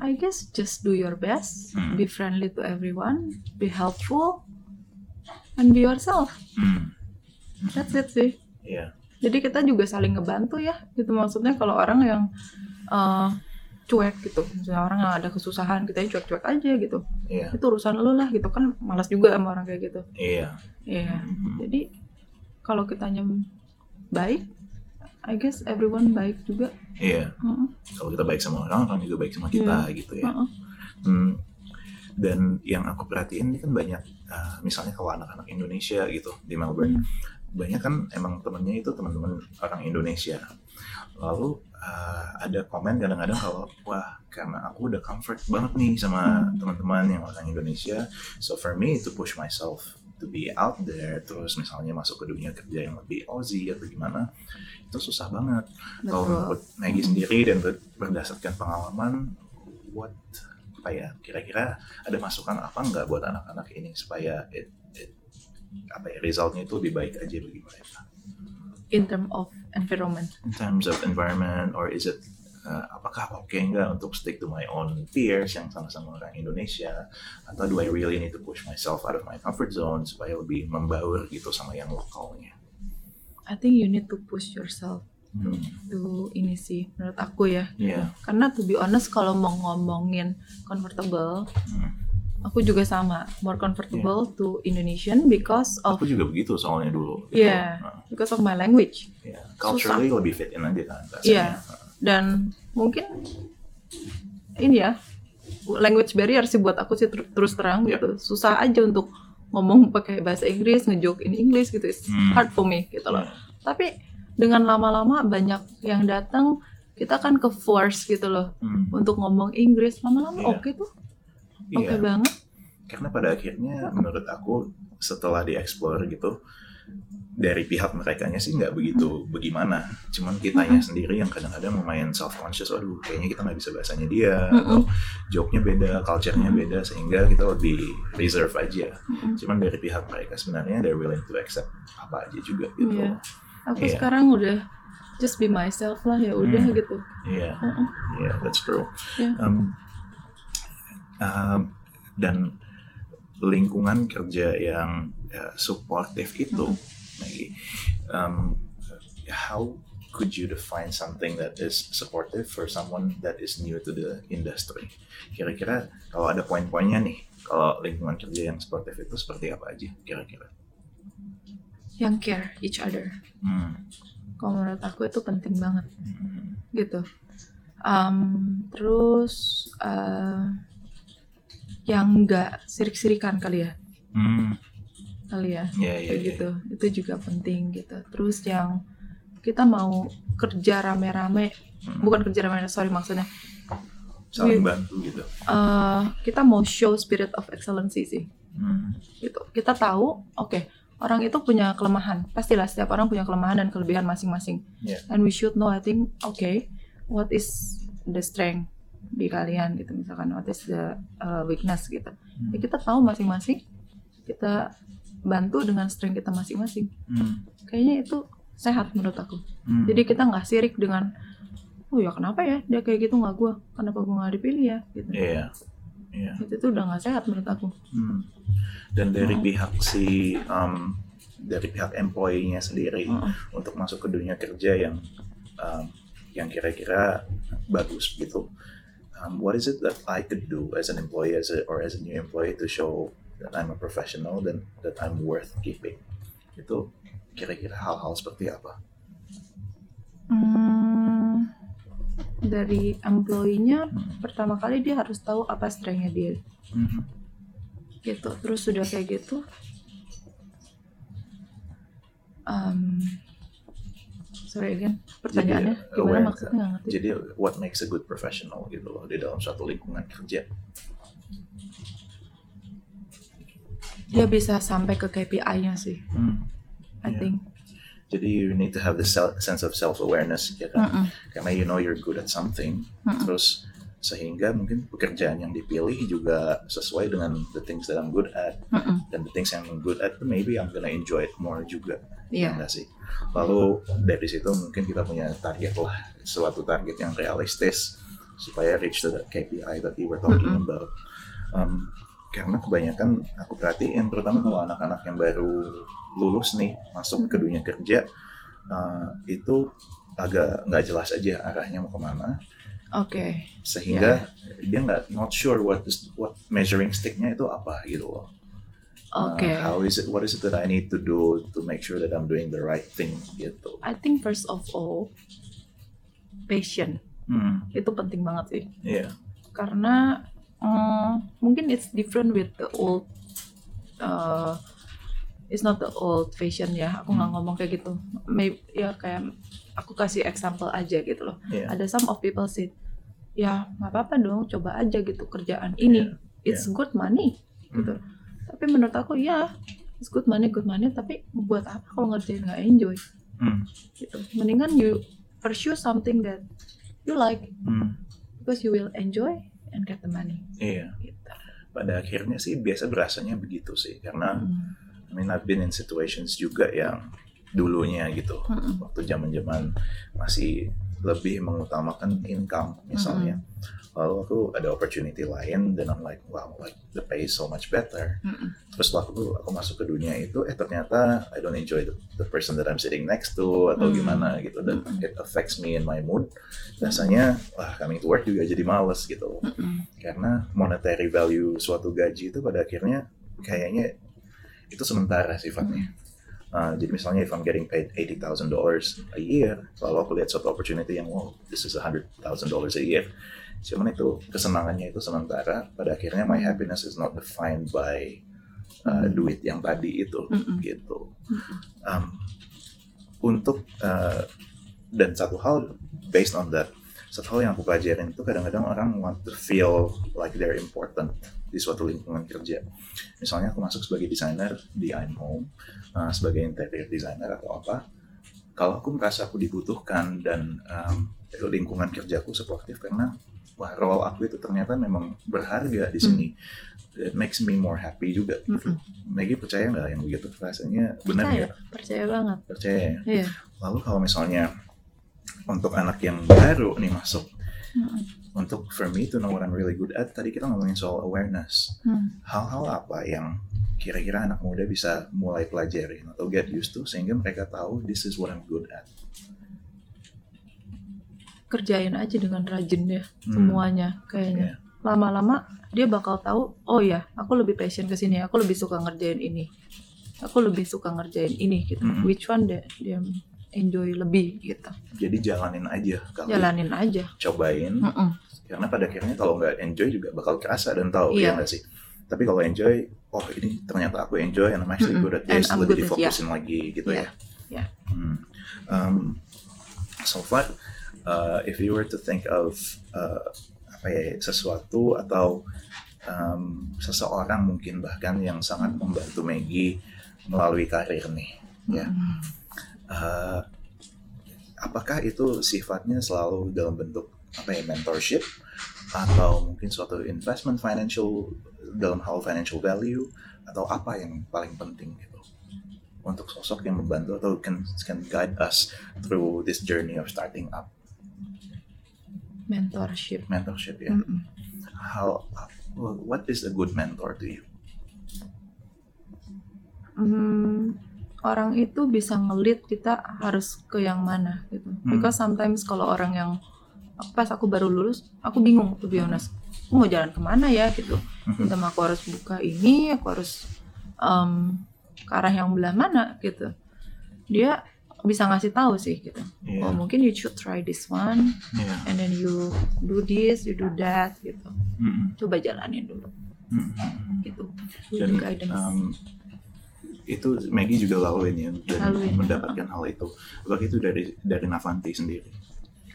Speaker 2: I guess just do your best
Speaker 1: Hmm.
Speaker 2: be friendly to everyone be helpful and be yourself
Speaker 1: Hmm.
Speaker 2: that's it sih
Speaker 1: Iya.
Speaker 2: Jadi kita juga saling ngebantu ya gitu maksudnya kalau orang yang uh, cuek gitu misalnya orang yang ada kesusahan kita cuek-cuek aja gitu
Speaker 1: Iya.
Speaker 2: itu urusan lu lah gitu kan malas juga sama orang kayak gitu
Speaker 1: Iya.
Speaker 2: iya
Speaker 1: Mhm.
Speaker 2: jadi kalau kitanya baik I guess everyone baik juga
Speaker 1: Iya.
Speaker 2: Heeh,
Speaker 1: Kalau kita baik sama orang, orang juga baik sama kita gitu ya.
Speaker 2: heeh.
Speaker 1: Hmm. Dan yang aku perhatiin ini kan banyak, uh, misalnya kalau anak-anak Indonesia gitu di Melbourne, banyak kan emang temennya itu teman-teman orang Indonesia. Lalu uh, ada komen kadang-kadang kalau wah karena aku udah comfort banget nih sama teman-teman yang orang Indonesia, so for me to push myself to be out there, terus misalnya masuk ke dunia kerja yang lebih Aussie atau gimana, itu susah banget. Kalau menurut Maggie sendiri dan ber- berdasarkan pengalaman, what apa ya kira-kira ada masukan apa nggak buat anak-anak ini supaya it- apa ya resultnya itu lebih baik aja bagi mereka
Speaker 2: in term of environment
Speaker 1: in terms of environment or is it uh, apakah oke nggak untuk stick to my own peers yang sama-sama orang Indonesia atau do I really need to push myself out of my comfort zone supaya lebih membaur gitu sama yang lokalnya
Speaker 2: I think you need to push yourself
Speaker 1: Hmm.
Speaker 2: to ini sih menurut aku ya.
Speaker 1: Iya.
Speaker 2: Karena to be honest kalau mau ngomongin comfortable,
Speaker 1: Hmm.
Speaker 2: Aku juga sama more comfortable to Indonesian because of
Speaker 1: Aku juga begitu soalnya dulu. gitu.
Speaker 2: yeah
Speaker 1: Nah,
Speaker 2: because of my language.
Speaker 1: iya. Culturally lebih fit in aja kan.
Speaker 2: Iya. Dan mungkin ini ya language barrier sih buat aku sih ter- terus terang
Speaker 1: Iya.
Speaker 2: gitu. Susah aja untuk ngomong pakai bahasa Inggris, ngejoke in English gitu. It's
Speaker 1: Hmm.
Speaker 2: hard for me gitu loh.
Speaker 1: Iya.
Speaker 2: Tapi dengan lama-lama banyak yang datang, kita kan ke force gitu loh
Speaker 1: Hmm.
Speaker 2: untuk ngomong Inggris. Lama-lama
Speaker 1: Iya.
Speaker 2: oke tuh, oke
Speaker 1: Iya.
Speaker 2: banget.
Speaker 1: Karena pada akhirnya menurut aku setelah dieksplor gitu dari pihak mereka sih nggak begitu bagaimana. Cuman kitanya sendiri yang kadang-kadang lumayan self conscious. Aduh, kayaknya kita nggak bisa bahasanya dia atau joke-nya beda, culture-nya beda sehingga kita lebih reserve aja. Cuman dari pihak mereka sebenarnya they're willing to accept apa aja juga gitu.
Speaker 2: Iya. Aku
Speaker 1: Iya.
Speaker 2: sekarang udah just be myself lah ya udah
Speaker 1: Hmm.
Speaker 2: gitu.
Speaker 1: Iya.
Speaker 2: Mm-mm.
Speaker 1: Yeah, that's true.
Speaker 2: Yeah.
Speaker 1: Um, um, dan lingkungan kerja yang uh, supportive itu, Maggie, um, how could you define something that is supportive for someone that is new to the industry? Kira-kira kalau ada poin-poinnya nih, kalau lingkungan kerja yang supportive itu seperti apa aja kira-kira?
Speaker 2: Yang care each other.
Speaker 1: Hmm.
Speaker 2: Kalau menurut aku itu penting banget.
Speaker 1: Hmm.
Speaker 2: gitu. Um, terus uh, yang nggak sirik-sirikan kali ya,
Speaker 1: Hmm.
Speaker 2: kali ya,
Speaker 1: Ya, ya,
Speaker 2: kayak
Speaker 1: ya.
Speaker 2: gitu. Itu juga penting gitu. Terus yang kita mau kerja rame-rame,
Speaker 1: Hmm.
Speaker 2: bukan kerja rame, sorry maksudnya,
Speaker 1: Saling
Speaker 2: Iya.
Speaker 1: bantu gitu.
Speaker 2: uh, kita mau show spirit of excellency sih,
Speaker 1: Hmm.
Speaker 2: gitu. Kita tahu, oke, orang itu punya kelemahan, pastilah setiap orang punya kelemahan dan kelebihan masing-masing.
Speaker 1: Yeah.
Speaker 2: And we should know, I think, okay, what is the strength di kalian gitu misalkan what is the uh, weakness gitu ya kita tahu masing-masing kita bantu dengan strength kita masing-masing
Speaker 1: Hmm.
Speaker 2: kayaknya itu sehat menurut aku
Speaker 1: Hmm.
Speaker 2: jadi kita nggak sirik dengan oh ya kenapa ya dia kayak gitu nggak gua kenapa gua nggak dipilih ya gitu
Speaker 1: Iya. Iya.
Speaker 2: itu tuh udah nggak sehat menurut aku
Speaker 1: Hmm. Dan dari
Speaker 2: Hmm.
Speaker 1: pihak si um, dari pihak employee-nya sendiri
Speaker 2: Heeh.
Speaker 1: untuk masuk ke dunia kerja yang um, yang kira-kira bagus gitu. Um, what is it that I could do as an employee as a, or as a new employee to show that I'm a professional dan that I'm worth keeping? Itu kira-kira hal-hal seperti apa?
Speaker 2: Hmm, dari employee-nya
Speaker 1: Hmm.
Speaker 2: pertama kali dia harus tahu apa strength-nya dia
Speaker 1: Mhm.
Speaker 2: gitu terus sudah kayak gitu um, sorry again pertanyaannya
Speaker 1: Jadi,
Speaker 2: gimana
Speaker 1: aware-
Speaker 2: maksudnya nggak ngerti
Speaker 1: Jadi what makes a good professional gitu loh di dalam suatu lingkungan kerja?
Speaker 2: dia bisa sampai ke KPI-nya sih
Speaker 1: Hmm.
Speaker 2: I
Speaker 1: Iya.
Speaker 2: think
Speaker 1: Jadi you need to have the sense of self awareness ya kan?
Speaker 2: Mm-mm.
Speaker 1: karena you know you're good at something
Speaker 2: Mm-mm.
Speaker 1: terus sehingga mungkin pekerjaan yang dipilih juga sesuai dengan the things that I'm good at
Speaker 2: Mm-mm.
Speaker 1: dan the things yang I'm good at maybe I'm gonna enjoy it more juga
Speaker 2: Iya.
Speaker 1: enggak sih lalu dari situ mungkin kita punya target lah suatu target yang realistis supaya reach the KPI that we were talking
Speaker 2: Mm-mm.
Speaker 1: about Um, karena kebanyakan aku perhatiin terutama kalau anak-anak yang baru lulus nih masuk ke dunia kerja uh, itu agak nggak jelas aja arahnya mau ke mana
Speaker 2: oke
Speaker 1: sehingga dia nggak not sure what is what measuring sticknya itu apa gitu loh. Uh,
Speaker 2: oke
Speaker 1: how is it? What is it that I need to do to make sure that I'm doing the right thing gitu.
Speaker 2: I think first of all passion
Speaker 1: Hmm,
Speaker 2: itu penting banget sih
Speaker 1: Iya.
Speaker 2: karena mm, mungkin it's different with the old uh, it's not the old fashion ya aku nggak
Speaker 1: Hmm.
Speaker 2: ngomong kayak gitu Maybe, ya kayak aku kasih example aja gitu loh
Speaker 1: Iya.
Speaker 2: ada some of people say ya nggak apa-apa dong coba aja gitu kerjaan ini
Speaker 1: Iya,
Speaker 2: it's good money gitu
Speaker 1: Hmm.
Speaker 2: Tapi menurut aku ya it's good money good money. Tapi buat apa kalau ngerjain nggak enjoy?
Speaker 1: Hmm,
Speaker 2: gitu. Mendingan you pursue something that you like.
Speaker 1: Hmm,
Speaker 2: because you will enjoy and get the money.
Speaker 1: Iya.
Speaker 2: gitu.
Speaker 1: Pada akhirnya sih biasa berasanya begitu sih. Karena
Speaker 2: Hmm.
Speaker 1: I mean I've been in situations juga yang dulunya gitu.
Speaker 2: Mm-mm.
Speaker 1: waktu zaman-zaman masih lebih mengutamakan income misalnya lalu aku ada opportunity lain dan I'm like wow like the pay is so much better
Speaker 2: Mm-mm.
Speaker 1: terus waktu aku masuk ke dunia itu eh ternyata I don't enjoy the, the person that I'm sitting next to atau
Speaker 2: Hmm.
Speaker 1: gimana gitu dan
Speaker 2: Mm-mm.
Speaker 1: it affects me in my mood rasanya wah coming to work juga jadi males gitu
Speaker 2: Mm-mm.
Speaker 1: karena monetary value suatu gaji itu pada akhirnya kayaknya itu sementara sifatnya. Uh, jadi misalnya if I'm getting paid eighty thousand dollars a year, lalu aku lihat suatu opportunity yang wow this is a hundred thousand dollars a year, cuman itu kesenangannya itu sementara. Pada akhirnya my happiness is not defined by uh, duit yang tadi itu,
Speaker 2: Mm-mm.
Speaker 1: gitu. Um, untuk uh, dan satu hal based on that satu hal yang aku pelajarin itu kadang-kadang orang want to feel like they're important di suatu lingkungan kerja. Misalnya aku masuk sebagai desainer di I'm Home, uh, sebagai interior designer atau apa. Kalau aku merasa aku dibutuhkan dan um, lingkungan kerjaku supportive karena wah role aku itu ternyata memang berharga di sini. It makes me more happy juga.
Speaker 2: Mm-mm.
Speaker 1: Maggie percaya nggak yang begitu? Rasanya benar ya?
Speaker 2: percaya banget.
Speaker 1: Percaya ya?
Speaker 2: Iya.
Speaker 1: Lalu kalau misalnya untuk anak yang baru nih masuk,
Speaker 2: Mm-mm.
Speaker 1: Untuk for me to know what I'm really good at, tadi kita ngomongin soal awareness.
Speaker 2: Hmm.
Speaker 1: Hal-hal apa yang kira-kira anak muda bisa mulai pelajarin atau get used to sehingga mereka tahu this is what I'm good at.
Speaker 2: Kerjain aja dengan rajin ya
Speaker 1: Hmm.
Speaker 2: semuanya kayaknya. Lama-lama dia bakal tahu, oh ya, aku lebih passion ke sini, aku lebih suka ngerjain ini. Aku lebih suka ngerjain ini gitu.
Speaker 1: Mm-mm.
Speaker 2: Which one dia, dia enjoy lebih gitu.
Speaker 1: Jadi jalanin aja kali.
Speaker 2: Jalanin aja.
Speaker 1: Cobain.
Speaker 2: Mm-mm.
Speaker 1: Karena pada akhirnya kalau nggak enjoy juga bakal kerasa dan tahu
Speaker 2: Iya.
Speaker 1: ya nggak sih. Tapi kalau enjoy, oh ini ternyata aku enjoy and I'm actually
Speaker 2: Mm-mm.
Speaker 1: good at this, lebih difokusin lagi gitu
Speaker 2: Iya.
Speaker 1: ya.
Speaker 2: Iya.
Speaker 1: Hmm. Um, so far, uh, if you were to think of uh, apa ya sesuatu atau um, seseorang mungkin bahkan yang sangat membantu Maggie melalui karir nih, ya.
Speaker 2: Mm.
Speaker 1: Uh, apakah itu sifatnya selalu dalam bentuk apa ya mentorship? Atau mungkin suatu investment financial dalam hal financial value? Atau apa yang paling penting gitu? Untuk sosok yang membantu atau can can guide us through this journey of starting up.
Speaker 2: Mentorship.
Speaker 1: mentorship ya.
Speaker 2: Mm-mm.
Speaker 1: how what is a good mentor to you?
Speaker 2: Hmm, orang itu bisa ngelit kita harus ke yang mana gitu.
Speaker 1: Hmm.
Speaker 2: Because sometimes kalau orang yang pas aku baru lulus, aku bingung to be honest. Aku mau jalan ke mana ya gitu. Entah aku harus buka ini, aku harus um, ke arah yang belah mana gitu. Dia bisa ngasih tahu sih gitu.
Speaker 1: Iya.
Speaker 2: Oh mungkin you should try this one,
Speaker 1: Iya.
Speaker 2: and then you do this, you do that gitu.
Speaker 1: Mm-mm.
Speaker 2: Coba jalanin dulu
Speaker 1: Mm-mm.
Speaker 2: gitu.
Speaker 1: dan
Speaker 2: guidance.
Speaker 1: um, itu Maggie juga laluin ya dan
Speaker 2: Laluin.
Speaker 1: mendapatkan hal itu apakah itu dari dari Navanti sendiri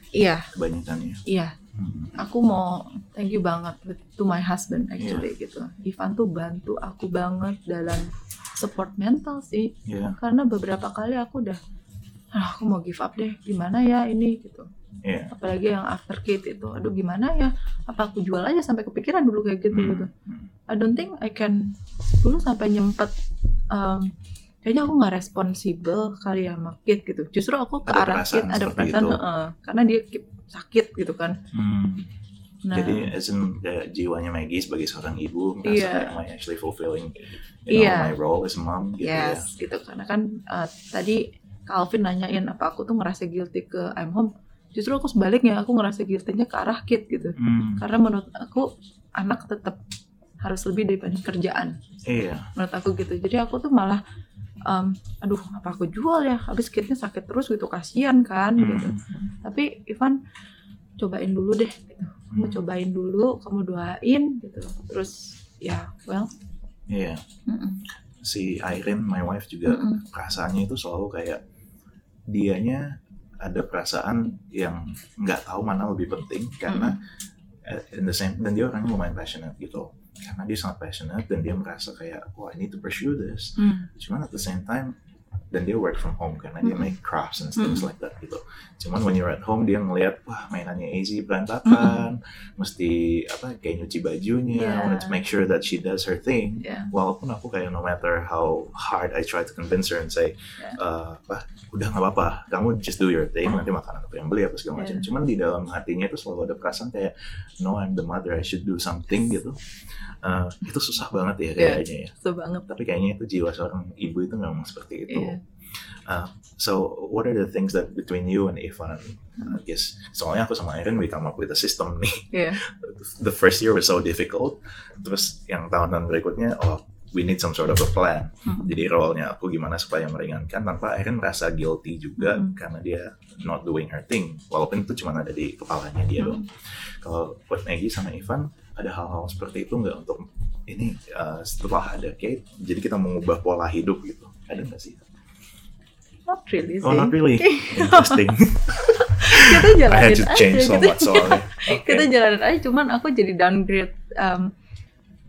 Speaker 2: Iya,
Speaker 1: kebanyakannya
Speaker 2: iya.
Speaker 1: Mm-mm.
Speaker 2: aku mau thank you banget to my husband actually
Speaker 1: Iya.
Speaker 2: gitu. Ivan tuh bantu aku banget dalam support mental sih.
Speaker 1: Iya,
Speaker 2: Karena beberapa kali aku udah ah, aku mau give up deh. Gimana ya ini gitu.
Speaker 1: iya.
Speaker 2: Apalagi yang after kid itu. Aduh gimana ya? Apa aku jual aja sampai kepikiran dulu kayak gitu
Speaker 1: Hmm.
Speaker 2: gitu.
Speaker 1: Hmm.
Speaker 2: I don't think I can dulu sampai nyempet um, kayaknya aku nggak responsibel kali ya sama kid gitu. Justru aku ke
Speaker 1: Ada
Speaker 2: arah
Speaker 1: perasaan
Speaker 2: kid ada perasaan heeh, karena dia ki- sakit gitu kan.
Speaker 1: Hmm.
Speaker 2: Nah,
Speaker 1: Jadi as in, kayak jiwanya Maggie sebagai seorang ibu merasa
Speaker 2: Iya.
Speaker 1: kayak am I actually fulfilling you know,
Speaker 2: Iya.
Speaker 1: my role as a mom gitu ya.
Speaker 2: yes gitu karena kan uh, tadi Calvin nanyain apa aku tuh ngerasa guilty ke I'm home justru aku sebaliknya aku ngerasa guilty-nya ke arah kid gitu
Speaker 1: Hmm.
Speaker 2: karena menurut aku anak tetap harus lebih daripada kerjaan.
Speaker 1: Iya.
Speaker 2: menurut aku gitu. Jadi aku tuh malah um, aduh apa aku jual ya? Habis kidnya sakit terus gitu kasihan kan gitu.
Speaker 1: Hmm.
Speaker 2: tapi Ivan cobain dulu deh gitu. Kamu
Speaker 1: Hmm.
Speaker 2: cobain dulu kamu doain gitu. Terus ya well.
Speaker 1: Iya.
Speaker 2: mm-mm,
Speaker 1: Si Irene, my wife juga
Speaker 2: mm-mm,
Speaker 1: perasaannya itu selalu kayak dianya ada perasaan yang nggak tahu mana lebih penting karena uh, in the same dan dia orangnya lumayan passionate gitu karena dia sangat passionate dan dia merasa kayak wah I need to pursue this.
Speaker 2: Mm,
Speaker 1: cuman at the same time dan dia work from home karena dia
Speaker 2: Mm.
Speaker 1: make crafts and things
Speaker 2: Mm.
Speaker 1: like that gitu. Cuman when you're at home dia ngelihat wah mainannya Easy berantakan, mesti apa kayak nyuci bajunya,
Speaker 2: Yeah.
Speaker 1: wanted to make sure that she does her thing.
Speaker 2: Yeah.
Speaker 1: Walaupun aku kayak no matter how hard I try to convince her and say,
Speaker 2: Yeah.
Speaker 1: "Eh, apa udah nggak apa-apa, kamu just do your thing, nanti makanan aku yang beli apa segala macam.
Speaker 2: Yeah.
Speaker 1: Cuman di dalam hatinya itu selalu ada perasaan kayak no I'm the mother, I should do something gitu. Eh, itu susah banget ya
Speaker 2: Yeah.
Speaker 1: kayaknya ya.
Speaker 2: So banget.
Speaker 1: Tapi kayaknya itu jiwa seorang ibu itu memang seperti itu.
Speaker 2: Iya.
Speaker 1: Uh, so what are the things that between you and Ivan, I guess, soalnya aku sama Erin we come up with a system nih.
Speaker 2: Iya.
Speaker 1: The first year was so difficult. Terus yang tahun-tahun berikutnya, oh we need some sort of a plan.
Speaker 2: Mm.
Speaker 1: Jadi role-nya aku gimana supaya meringankan tanpa Erin merasa guilty juga
Speaker 2: Mm.
Speaker 1: karena dia not doing her thing. Walaupun itu cuma ada di kepalanya dia
Speaker 2: Mm.
Speaker 1: doang. Kalau buat Maggie sama Ivan, ada hal-hal seperti itu nggak untuk ini uh, setelah ada Kate, jadi kita mengubah pola hidup gitu. Ada nggak sih?
Speaker 2: Not really sih.
Speaker 1: Oh, not really. Interesting.
Speaker 2: kita
Speaker 1: I
Speaker 2: jalanin
Speaker 1: had to change
Speaker 2: aja
Speaker 1: so
Speaker 2: gitu.
Speaker 1: much soalnya. Oke.
Speaker 2: kita jalanin aja cuman aku jadi downgrade um,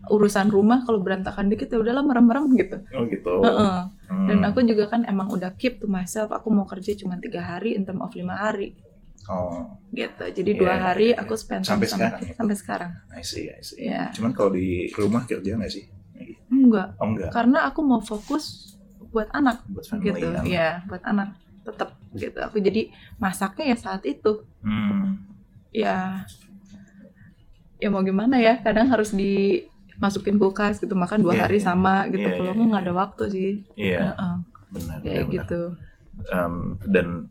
Speaker 2: urusan rumah kalau berantakan dikit ya udahlah merem-merem gitu.
Speaker 1: Oh gitu.
Speaker 2: Heeh.
Speaker 1: Hmm.
Speaker 2: Dan aku juga kan emang udah keep to myself aku mau kerja cuma tiga hari in term of lima hari
Speaker 1: Oh,
Speaker 2: gitu. Jadi
Speaker 1: Iya,
Speaker 2: dua
Speaker 1: iya,
Speaker 2: hari
Speaker 1: iya.
Speaker 2: aku spend time
Speaker 1: Sampai
Speaker 2: sama
Speaker 1: sekarang ya?
Speaker 2: sampai sekarang.
Speaker 1: I see, I see.
Speaker 2: Iya.
Speaker 1: Cuman kalau di rumah kerja nggak sih?
Speaker 2: Enggak,
Speaker 1: Oh enggak.
Speaker 2: karena aku mau fokus buat anak
Speaker 1: Buat family
Speaker 2: gitu.
Speaker 1: kan?
Speaker 2: Iya, buat anak tetap gitu. Aku jadi masaknya ya saat itu.
Speaker 1: Hmm.
Speaker 2: Ya ya mau gimana ya, kadang harus dimasukin kulkas gitu makan dua
Speaker 1: Iya,
Speaker 2: hari
Speaker 1: iya.
Speaker 2: sama gitu.
Speaker 1: Iya,
Speaker 2: Kalau
Speaker 1: iya,
Speaker 2: aku nggak
Speaker 1: iya.
Speaker 2: ada waktu sih.
Speaker 1: Iya,
Speaker 2: Heeh,
Speaker 1: benar.
Speaker 2: kayak
Speaker 1: benar,
Speaker 2: gitu.
Speaker 1: Um, dan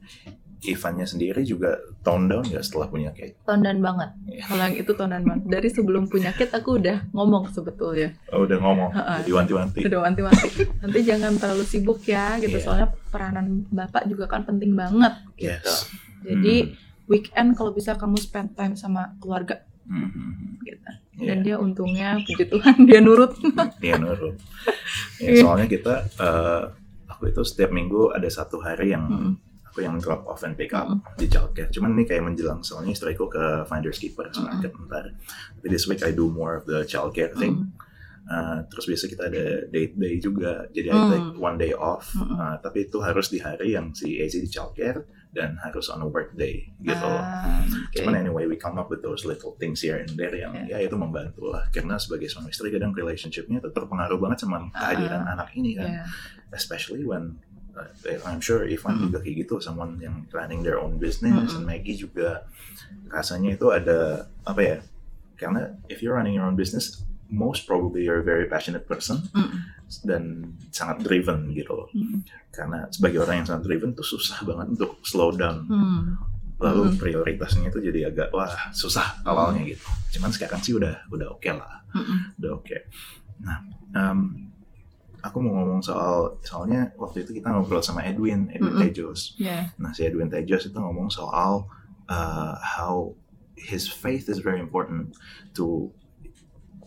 Speaker 1: Ivannya sendiri juga tone down nggak setelah punya Kate?
Speaker 2: Tondan banget.
Speaker 1: Iya.
Speaker 2: Kalau yang itu tondan banget. Dari sebelum punya kid aku udah ngomong sebetulnya.
Speaker 1: Oh, udah ngomong,
Speaker 2: Heeh.
Speaker 1: jadi wanti-wanti.
Speaker 2: Udah wanti-wanti. Nanti jangan terlalu sibuk ya gitu.
Speaker 1: Iya.
Speaker 2: Soalnya peranan bapak juga kan penting banget gitu.
Speaker 1: Yes.
Speaker 2: Jadi weekend kalau bisa kamu spend time sama keluarga
Speaker 1: Hmm. Hmm, hmm.
Speaker 2: gitu.
Speaker 1: Iya.
Speaker 2: Dan dia untungnya puji Tuhan dia nurut.
Speaker 1: Iya nurut. Ya, soalnya kita, eh, aku itu setiap minggu ada satu hari yang
Speaker 2: Mm-mm.
Speaker 1: Aku yang drop off and pick up
Speaker 2: Mm.
Speaker 1: di childcare. Cuman ini kayak menjelang soalnya istriku ke Finders Keeper semangat ntar. Tapi this week I do more of the childcare thing.
Speaker 2: Mm.
Speaker 1: Uh, terus biasa kita ada date day juga, jadi I
Speaker 2: Mm.
Speaker 1: take one day off.
Speaker 2: Mm-mm.
Speaker 1: Uh, tapi itu harus di hari yang si AZ di childcare dan harus on a work day gitu.
Speaker 2: Ah, oke.
Speaker 1: Cuman anyway, we come up with those little things here and there yang
Speaker 2: Yeah.
Speaker 1: ya itu membantu lah. Karena sebagai suami istri kadang relationshipnya terpengaruh banget sama kehadiran anak ini kan.
Speaker 2: Yeah.
Speaker 1: Especially when uh, I'm sure Ivan
Speaker 2: Mm.
Speaker 1: juga kayak gitu, someone yang running their own business,
Speaker 2: Mm-mm.
Speaker 1: and Maggie juga rasanya itu ada apa ya? Karena if you're running your own business, most probably you're a very passionate person
Speaker 2: Mm.
Speaker 1: dan sangat driven gitu loh.
Speaker 2: Mm.
Speaker 1: Karena sebagai orang yang sangat driven tuh susah banget untuk slow down.
Speaker 2: Hmm.
Speaker 1: Lalu
Speaker 2: Mm.
Speaker 1: prioritasnya itu jadi agak wah susah awalnya gitu. Cuman sekarang sih udah udah oke lah,
Speaker 2: Mm-mm.
Speaker 1: udah oke. Nah, em, aku mau ngomong soal soalnya waktu itu kita ngobrol sama Edwin, Edwin
Speaker 2: Mm-mm.
Speaker 1: Tejos.
Speaker 2: Yeah.
Speaker 1: Nah, si Edwin Tejos itu ngomong soal uh, how his faith is very important to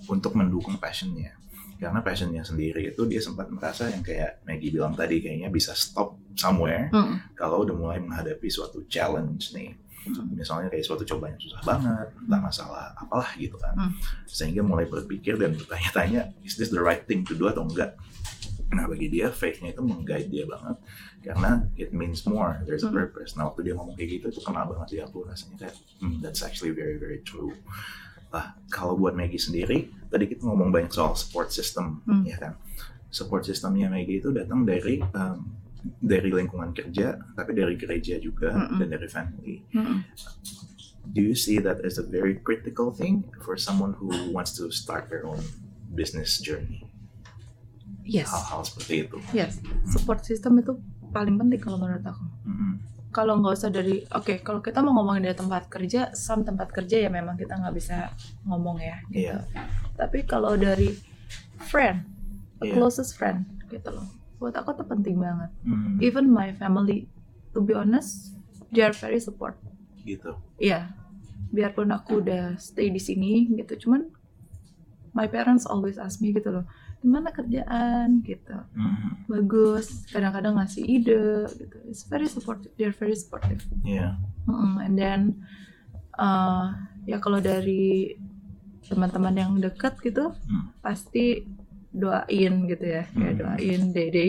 Speaker 1: untuk mendukung passionnya. Karena passionnya sendiri itu dia sempat merasa yang kayak Maggie bilang tadi kayaknya bisa stop somewhere
Speaker 2: Mm.
Speaker 1: kalau udah mulai menghadapi suatu challenge nih.
Speaker 2: Mm.
Speaker 1: Misalnya kayak suatu cobaan yang susah banget, entah masalah apalah gitu kan.
Speaker 2: Hmm.
Speaker 1: Sehingga mulai berpikir dan bertanya-tanya, is this the right thing to do atau enggak? Nah bagi dia, faith-nya itu meng-guide dia banget karena it means more, there's a
Speaker 2: Hmm.
Speaker 1: purpose. Nah waktu dia ngomong kayak gitu, itu kena banget di aku rasanya kayak, hmm, that's actually very very true. Nah kalau buat Maggie sendiri, tadi kita ngomong banyak soal support system,
Speaker 2: Hmm.
Speaker 1: ya kan? Support systemnya Maggie itu datang dari um, dari lingkungan kerja, tapi dari gereja juga
Speaker 2: Mm-mm.
Speaker 1: dan dari family.
Speaker 2: Mm.
Speaker 1: Do you see that as a very critical thing for someone who wants to start their own business journey?
Speaker 2: Yes.
Speaker 1: Hal-hal seperti itu.
Speaker 2: Yes. Support system itu paling penting kalau menurut aku.
Speaker 1: Mm-mm.
Speaker 2: kalau nggak usah dari oke kalau kita mau ngomongin dari tempat kerja some tempat kerja ya memang kita nggak bisa ngomong ya gitu.
Speaker 1: Iya.
Speaker 2: tapi kalau dari friend
Speaker 1: Iya.
Speaker 2: closest friend gitu loh buat aku tuh penting banget
Speaker 1: Mm,
Speaker 2: even my family to be honest they are very support
Speaker 1: gitu.
Speaker 2: Iya biarpun aku udah stay di sini gitu cuman my parents always ask me gitu loh gimana kerjaan? Gitu.
Speaker 1: Mm,
Speaker 2: bagus. Kadang-kadang ngasih ide gitu. It's very supportive. They're very supportive.
Speaker 1: Iya.
Speaker 2: Mm, and then uh, ya kalau dari teman-teman yang dekat gitu
Speaker 1: Hmm.
Speaker 2: pasti doain gitu ya. Kayak
Speaker 1: Hmm.
Speaker 2: doain. Dede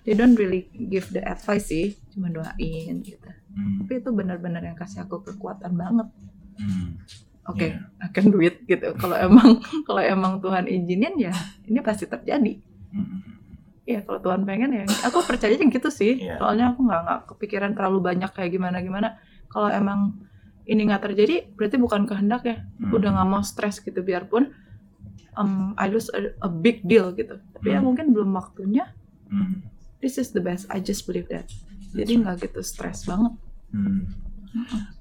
Speaker 2: they don't really give the advice sih. Cuma doain gitu.
Speaker 1: Hmm.
Speaker 2: tapi itu benar-benar yang kasih aku kekuatan banget.
Speaker 1: Hmm.
Speaker 2: Oke
Speaker 1: Iya.
Speaker 2: akan duit gitu kalau emang kalau emang Tuhan izinin ya ini pasti terjadi ya kalau Tuhan pengen ya aku percaya yang gitu sih
Speaker 1: Iya.
Speaker 2: soalnya aku nggak nggak kepikiran terlalu banyak kayak gimana gimana kalau emang ini nggak terjadi berarti bukan kehendak ya
Speaker 1: Hmm.
Speaker 2: udah nggak mau stres gitu biarpun um, I lose a, a big deal gitu tapi ya
Speaker 1: Hmm.
Speaker 2: mungkin belum waktunya
Speaker 1: Hmm.
Speaker 2: this is the best I just believe that jadi nggak gitu stres banget
Speaker 1: Hmm.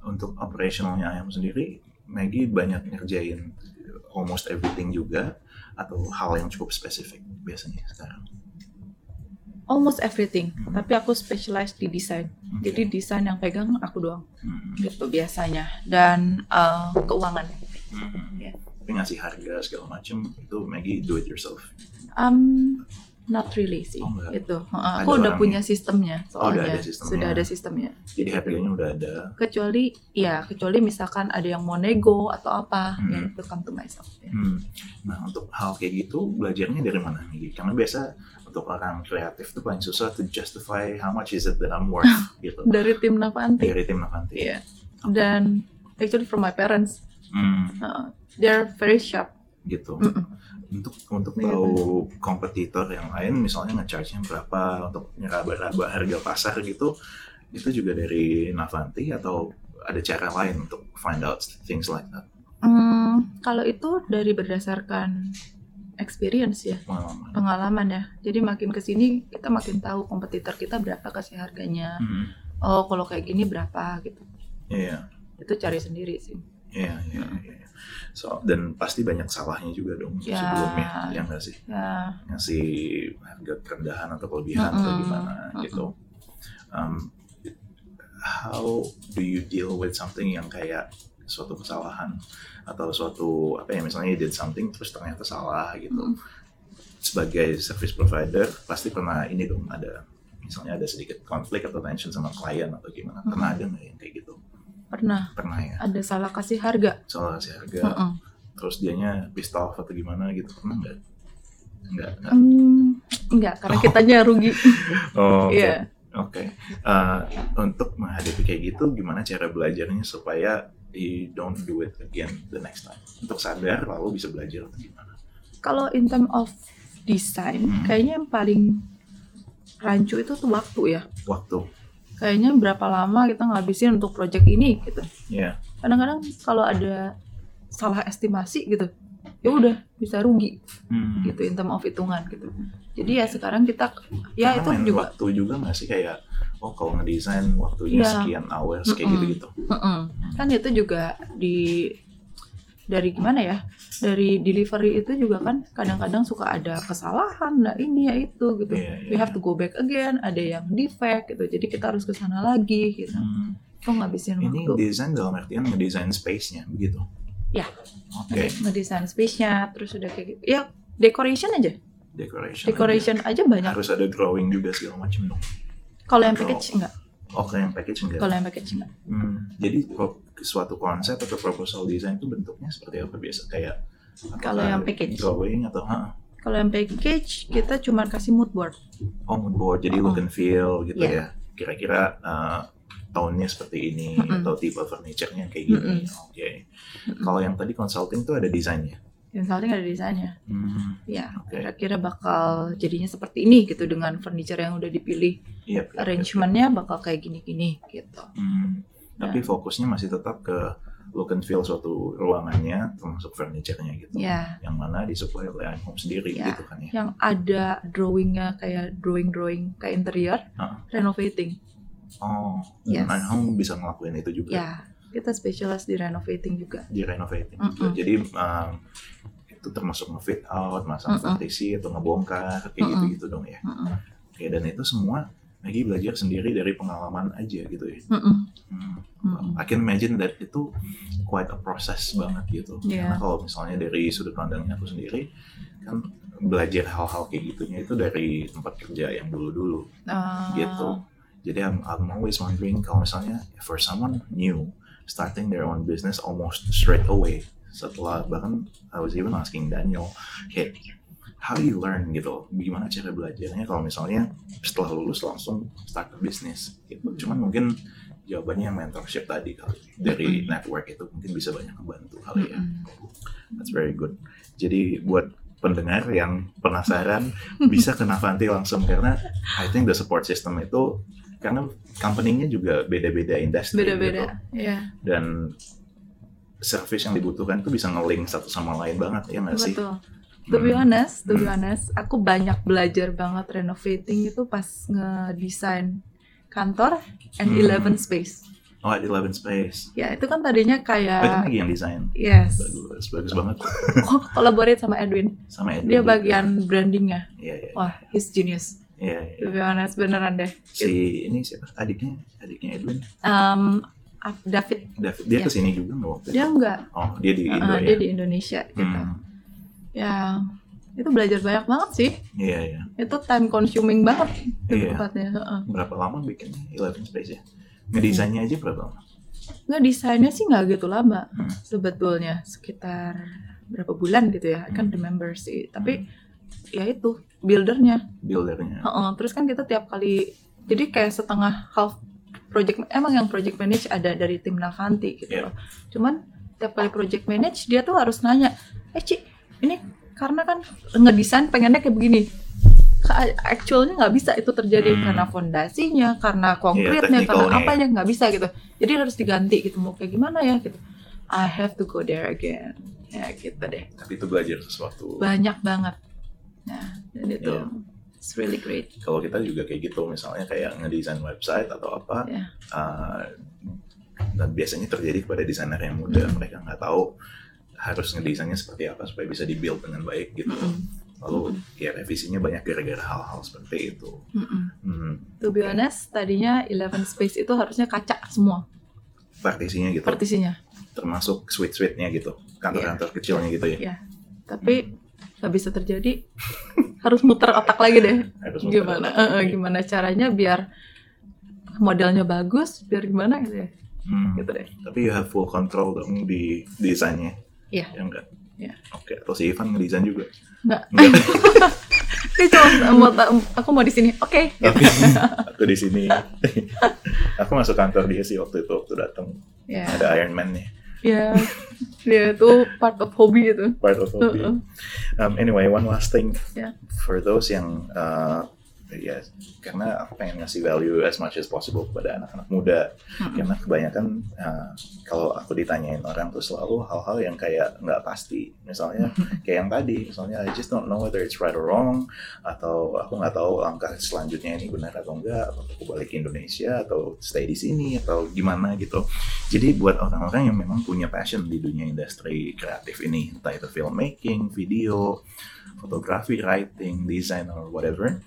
Speaker 1: Untuk operationalnya ayam sendiri, Maggie banyak ngerjain almost everything juga atau hal yang cukup spesifik biasanya sekarang.
Speaker 2: almost everything
Speaker 1: Hmm.
Speaker 2: tapi aku specialize di desain
Speaker 1: Oke.
Speaker 2: jadi desain yang pegang aku doang
Speaker 1: Hmm.
Speaker 2: gitu biasanya dan uh, keuangan
Speaker 1: Hmm.
Speaker 2: Iya.
Speaker 1: Tapi ngasih harga segala macam itu Maggie do it yourself.
Speaker 2: Um, not really sih
Speaker 1: Oh, enggak.
Speaker 2: itu.
Speaker 1: Ada
Speaker 2: aku udah punya sistemnya
Speaker 1: Oh, udah
Speaker 2: soalnya
Speaker 1: ada sistemnya.
Speaker 2: sudah ada sistemnya.
Speaker 1: Jadi harganya udah ada.
Speaker 2: Kecuali ya kecuali misalkan ada yang mau nego atau apa
Speaker 1: Hmm.
Speaker 2: ya itu come to myself. ya.
Speaker 1: Hmm. Nah untuk hal kayak gitu belajarnya dari mana Maggie? Karena biasa untuk orang kreatif tuh paling susah to justify how much is it that I'm worth gitu.
Speaker 2: Dari tim Navanti.
Speaker 1: Dari tim Navanti.
Speaker 2: Iya. Dan actually from my parents,
Speaker 1: Hmm.
Speaker 2: uh, they're very sharp.
Speaker 1: gitu.
Speaker 2: Mm-mm.
Speaker 1: Untuk untuk
Speaker 2: Iya,
Speaker 1: tahu kompetitor yang lain misalnya nge-charge-nya berapa untuk nyeraba-raba harga pasar gitu itu juga dari Navanti atau ada cara lain untuk find out things like that
Speaker 2: Hmm, kalau itu dari berdasarkan experience ya,
Speaker 1: pengalaman.
Speaker 2: pengalaman ya. Jadi makin ke sini kita makin tahu kompetitor kita berapa kasih harganya.
Speaker 1: Hmm.
Speaker 2: Oh kalau kayak gini berapa gitu.
Speaker 1: Iya,
Speaker 2: Itu cari sendiri sih.
Speaker 1: Iya, iya, iya. So dan pasti banyak salahnya juga dong
Speaker 2: Ya.
Speaker 1: sebelumnya, yang nggak sih
Speaker 2: Ya.
Speaker 1: ngasih harga kerendahan atau kelebihan atau
Speaker 2: Mm-mm.
Speaker 1: gimana
Speaker 2: Mm-mm.
Speaker 1: gitu. Um, how do you deal with something yang kayak suatu kesalahan atau suatu apa ya misalnya you did something terus ternyata salah gitu.
Speaker 2: Mm.
Speaker 1: Sebagai service provider pasti pernah ini dong ada misalnya ada sedikit konflik atau tension sama klien atau gimana. Pernah ada nggak yang kayak gitu?
Speaker 2: Pernah
Speaker 1: Pernah ya.
Speaker 2: ada salah kasih harga.
Speaker 1: Soal kasih harga
Speaker 2: Mm-mm.
Speaker 1: terus dianya pissed off atau gimana gitu pernah nggak? Nggak. nggak.
Speaker 2: Hmm, enggak, karena kitanya rugi.
Speaker 1: Oh, oke.
Speaker 2: Iya.
Speaker 1: Oke, Eh, untuk menghadapi kayak gitu, gimana cara belajarnya supaya you don't do it again the next time? Untuk sadar lalu bisa belajar atau gimana?
Speaker 2: Kalau in term of design,
Speaker 1: Hmm.
Speaker 2: kayaknya yang paling rancu itu tuh waktu ya.
Speaker 1: Waktu,
Speaker 2: Kayaknya berapa lama kita ngabisin untuk project ini gitu.
Speaker 1: ya,
Speaker 2: Kadang-kadang kalau ada salah estimasi gitu, ya udah bisa rugi
Speaker 1: Hmm.
Speaker 2: gitu in term of hitungan gitu. Jadi ya sekarang kita ya
Speaker 1: Karena
Speaker 2: itu juga
Speaker 1: waktu juga nggak sih kayak, oh kalau ngedesain waktunya
Speaker 2: Iya.
Speaker 1: sekian hours kayak
Speaker 2: Mm-mm.
Speaker 1: gitu-gitu.
Speaker 2: Mm-mm. kan itu juga di dari gimana ya? Dari delivery itu juga kan kadang-kadang suka ada kesalahan nah ini ya itu gitu.
Speaker 1: Iya, iya,
Speaker 2: we have to go back again ada yang defect gitu. Jadi kita harus ke sana lagi gitu.
Speaker 1: Hmm.
Speaker 2: kok ngabisin
Speaker 1: Ini
Speaker 2: waktu?
Speaker 1: desain dalam artian ngedesain space-nya, begitu?
Speaker 2: Ya.
Speaker 1: Oke,
Speaker 2: Ngede- ngedesain space-nya terus udah kayak gitu. Ya decoration aja.
Speaker 1: Decoration.
Speaker 2: decoration aja banyak.
Speaker 1: Harus ada drawing juga segala macam dong.
Speaker 2: kalau yang package enggak
Speaker 1: Oke, yang package enggak?
Speaker 2: kalau yang package enggak
Speaker 1: Hmm, jadi suatu konsep atau proposal desain itu bentuknya seperti apa biasa? Kayak
Speaker 2: Kalau yang package?
Speaker 1: drawing atau ha,
Speaker 2: kalau yang package kita cuma kasih mood board
Speaker 1: oh mood board jadi
Speaker 2: Oh.
Speaker 1: look and feel gitu
Speaker 2: Iya.
Speaker 1: ya. Kira-kira uh, tone-nya seperti ini
Speaker 2: Mm-mm.
Speaker 1: atau tipe furniture-nya kayak gini.
Speaker 2: Mm-mm.
Speaker 1: Oke. Kalau yang tadi consulting tuh ada desainnya.
Speaker 2: consulting ada desainnya
Speaker 1: Hmm,
Speaker 2: ya
Speaker 1: Oke.
Speaker 2: kira-kira bakal jadinya seperti ini gitu dengan furniture yang udah dipilih
Speaker 1: iya. iya,
Speaker 2: arrangementnya bakal kayak gini-gini gitu.
Speaker 1: iya. Hmm, tapi fokusnya masih tetap ke look and feel suatu ruangannya termasuk furniture-nya gitu.
Speaker 2: Ya,
Speaker 1: Yang mana disuplai oleh I'm Home sendiri
Speaker 2: Ya.
Speaker 1: gitu kan ya.
Speaker 2: yang ada drawingnya kayak drawing-drawing kayak interior,
Speaker 1: Ah.
Speaker 2: renovating.
Speaker 1: Oh,
Speaker 2: Yes.
Speaker 1: I'm Home bisa ngelakuin itu juga.
Speaker 2: Ya, kita spesialis di renovating juga.
Speaker 1: di renovating
Speaker 2: Mm-mm.
Speaker 1: juga. Jadi um, itu termasuk nge-fit out, masang partisi atau ngebongkar kayak
Speaker 2: Mm-mm.
Speaker 1: gitu-gitu dong ya.
Speaker 2: Mm-mm.
Speaker 1: Oke, dan itu semua lagi belajar sendiri dari pengalaman aja gitu ya. Hmm.
Speaker 2: Mm-mm.
Speaker 1: I can imagine that itu quite a process banget gitu.
Speaker 2: Yeah.
Speaker 1: Karena kalau misalnya dari sudut pandangnya aku sendiri kan belajar hal-hal kayak gitunya itu dari tempat kerja yang dulu-dulu
Speaker 2: Ah,
Speaker 1: gitu. Jadi I'm, I'm always wondering kalau misalnya for someone new starting their own business almost straight away setelah bahkan I was even asking Daniel, hey, how do you learn gitu? Gimana cara belajarnya kalau misalnya setelah lulus langsung start a business? Gitu. Cuman mungkin jawabannya yang mentorship tadi kali. Dari network itu mungkin bisa banyak membantu kali ya. That's very good. Jadi buat pendengar yang penasaran bisa ke Navanti langsung. Karena I think the support system itu karena company-nya juga beda-beda industri
Speaker 2: Beda-beda.
Speaker 1: gitu
Speaker 2: Ya,
Speaker 1: dan service yang dibutuhkan tuh bisa nge-link satu sama lain banget ya nggak sih?
Speaker 2: betul. To be honest, to be honest, aku banyak belajar banget renovating itu pas ngedesain kantor and
Speaker 1: Hmm.
Speaker 2: Eleven Space.
Speaker 1: Oh, at Eleven Space.
Speaker 2: Ya, itu kan tadinya
Speaker 1: Oh, itu
Speaker 2: kayak
Speaker 1: lagi yang desain.
Speaker 2: yes.
Speaker 1: Bagus, bagus banget.
Speaker 2: Oh, collaborate sama Edwin.
Speaker 1: Sama Edwin
Speaker 2: Dia bagian brandingnya.
Speaker 1: Iya, iya.
Speaker 2: Wah, he's genius.
Speaker 1: Iya, iya.
Speaker 2: To be honest, beneran deh.
Speaker 1: Si ini siapa? Adiknya, adiknya Edwin.
Speaker 2: Um, David,
Speaker 1: David. Dia
Speaker 2: Iya.
Speaker 1: ke sini juga nggak waktu itu?
Speaker 2: dia enggak.
Speaker 1: Oh, dia di Indo
Speaker 2: Uh,
Speaker 1: ya?
Speaker 2: dia di Indonesia gitu.
Speaker 1: Hmm,
Speaker 2: Ya, itu belajar banyak banget sih.
Speaker 1: Iya, iya.
Speaker 2: Itu time consuming banget
Speaker 1: Iya.
Speaker 2: tempatnya. heeh.
Speaker 1: Berapa lama bikinnya Eleven Space ya? Ngedesainnya aja berapa lama?
Speaker 2: Nggak desainnya sih nggak gitu lama
Speaker 1: Hmm.
Speaker 2: sebetulnya sekitar berapa bulan gitu ya. I
Speaker 1: Hmm.
Speaker 2: can't remember sih. Tapi ya itu buildernya.
Speaker 1: Buildernya.
Speaker 2: Heeh, Terus kan kita tiap kali jadi kayak setengah half project emang yang project manage ada dari tim Navanti gitu loh. Cuman tiap kali project manage dia tuh harus nanya, "Eh, Ci, ini karena kan ngedesain pengennya kayak begini." Actualnya nggak bisa itu terjadi
Speaker 1: Hmm.
Speaker 2: karena fondasinya, karena konkretnya, karena
Speaker 1: teknikalnya ya.
Speaker 2: apanya nggak bisa gitu. Jadi harus diganti gitu mau kayak gimana ya gitu. I have to go there again. Ya gitu deh.
Speaker 1: Tapi itu belajar sesuatu.
Speaker 2: Banyak banget. Nah, dan itu
Speaker 1: Iya.
Speaker 2: it's really great.
Speaker 1: Kalau kita juga kayak gitu, misalnya kayak ngedesain website atau apa,
Speaker 2: Iya.
Speaker 1: uh, dan biasanya terjadi kepada desainer yang muda,
Speaker 2: Hmm.
Speaker 1: mereka nggak tahu harus ngedesainnya seperti apa supaya bisa dibuild dengan baik gitu.
Speaker 2: Mm-mm.
Speaker 1: Lalu ya revisinya banyak gara-gara hal-hal seperti itu.
Speaker 2: Mm-mm.
Speaker 1: Hmm,
Speaker 2: To be honest, tadinya Eleven Space itu harusnya kaca semua
Speaker 1: partisinya gitu,
Speaker 2: partisinya.
Speaker 1: termasuk suite-suite-nya gitu, kantor-kantor kecilnya gitu ya.
Speaker 2: Iya. Tapi nggak bisa terjadi. Harus muter otak lagi deh.
Speaker 1: Harus muter
Speaker 2: Gimana?
Speaker 1: otak.
Speaker 2: eh, eh, gimana caranya biar modelnya bagus, biar gimana gitu ya.
Speaker 1: Hmm,
Speaker 2: Gitu deh.
Speaker 1: Tapi you have full control dong di desainnya.
Speaker 2: Iya.
Speaker 1: Ya enggak?
Speaker 2: Iya.
Speaker 1: Oke, atau si Ivan ngedesain juga.
Speaker 2: Nggak.
Speaker 1: Enggak.
Speaker 2: Dia cuma mau aku mau di sini. Oke.
Speaker 1: Tapi aku di sini. aku masuk kantor dia sih waktu itu waktu datang.
Speaker 2: Ya.
Speaker 1: Ada Iron Man nih,
Speaker 2: Ya. Dia itu part of hobby itu.
Speaker 1: part of hobby.
Speaker 2: Uh-uh.
Speaker 1: Um, anyway, one last thing
Speaker 2: Ya.
Speaker 1: for those yang uh, ya karena aku pengen ngasih value as much as possible kepada anak-anak muda.
Speaker 2: Mm-mm.
Speaker 1: karena kebanyakan uh, kalau aku ditanyain orang tuh selalu hal-hal yang kayak nggak pasti. Misalnya kayak yang tadi misalnya I just don't know whether it's right or wrong atau aku nggak tahu langkah selanjutnya ini benar atau enggak atau aku balik ke Indonesia atau stay di sini atau gimana gitu. Jadi buat orang-orang yang memang punya passion di dunia industri kreatif ini entah itu filmmaking video fotografi writing design or whatever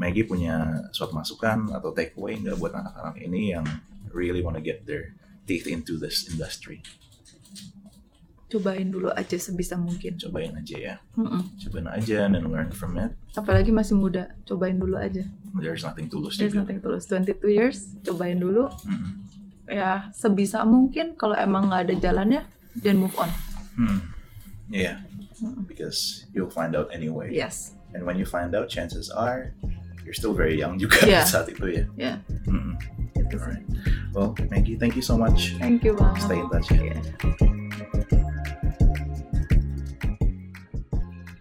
Speaker 1: Maggie punya suatu masukan atau takeaway nggak buat anak-anak ini yang really wanna get their teeth into this industry
Speaker 2: Cobain dulu aja sebisa mungkin.
Speaker 1: cobain aja ya
Speaker 2: Mm-mm.
Speaker 1: cobain aja and learn from it
Speaker 2: Apalagi masih muda, cobain dulu aja.
Speaker 1: there's nothing to lose
Speaker 2: There's
Speaker 1: juga
Speaker 2: nothing to lose. 22 years, cobain dulu.
Speaker 1: Mm.
Speaker 2: Ya, sebisa mungkin kalau emang nggak ada jalannya, then move on.
Speaker 1: Hmm. yeah
Speaker 2: Mm-mm.
Speaker 1: because you'll find out anyway
Speaker 2: Yes.
Speaker 1: and when you find out chances are you're still very young juga
Speaker 2: Yeah.
Speaker 1: saat itu ya
Speaker 2: Ya,
Speaker 1: Mm.
Speaker 2: sih.
Speaker 1: Alright. well Maggie thank you so much
Speaker 2: Thank you banget.
Speaker 1: stay in touch ya
Speaker 2: Yeah.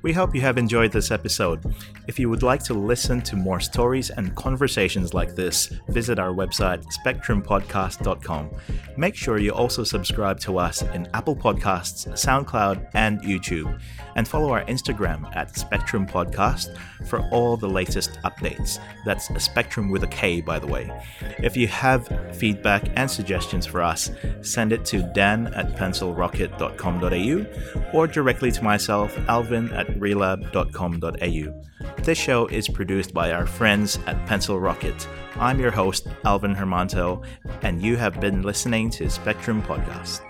Speaker 1: We hope you have enjoyed this episode. If you would like to listen to more stories and conversations like this, visit our website, spectrumpodcast.com. Make sure you also subscribe to us in Apple Podcasts, SoundCloud, and YouTube. And follow our Instagram at Spectrum Podcast for all the latest updates. That's a Spectrum with a K, by the way. If you have feedback and suggestions for us, send it to dan at pencilrocket.com.au or directly to myself, alvin at relab.com.au. This show is produced by our friends at Pencil Rocket. I'm your host, Alvin Hermanto, and you have been listening to Spectrum Podcast.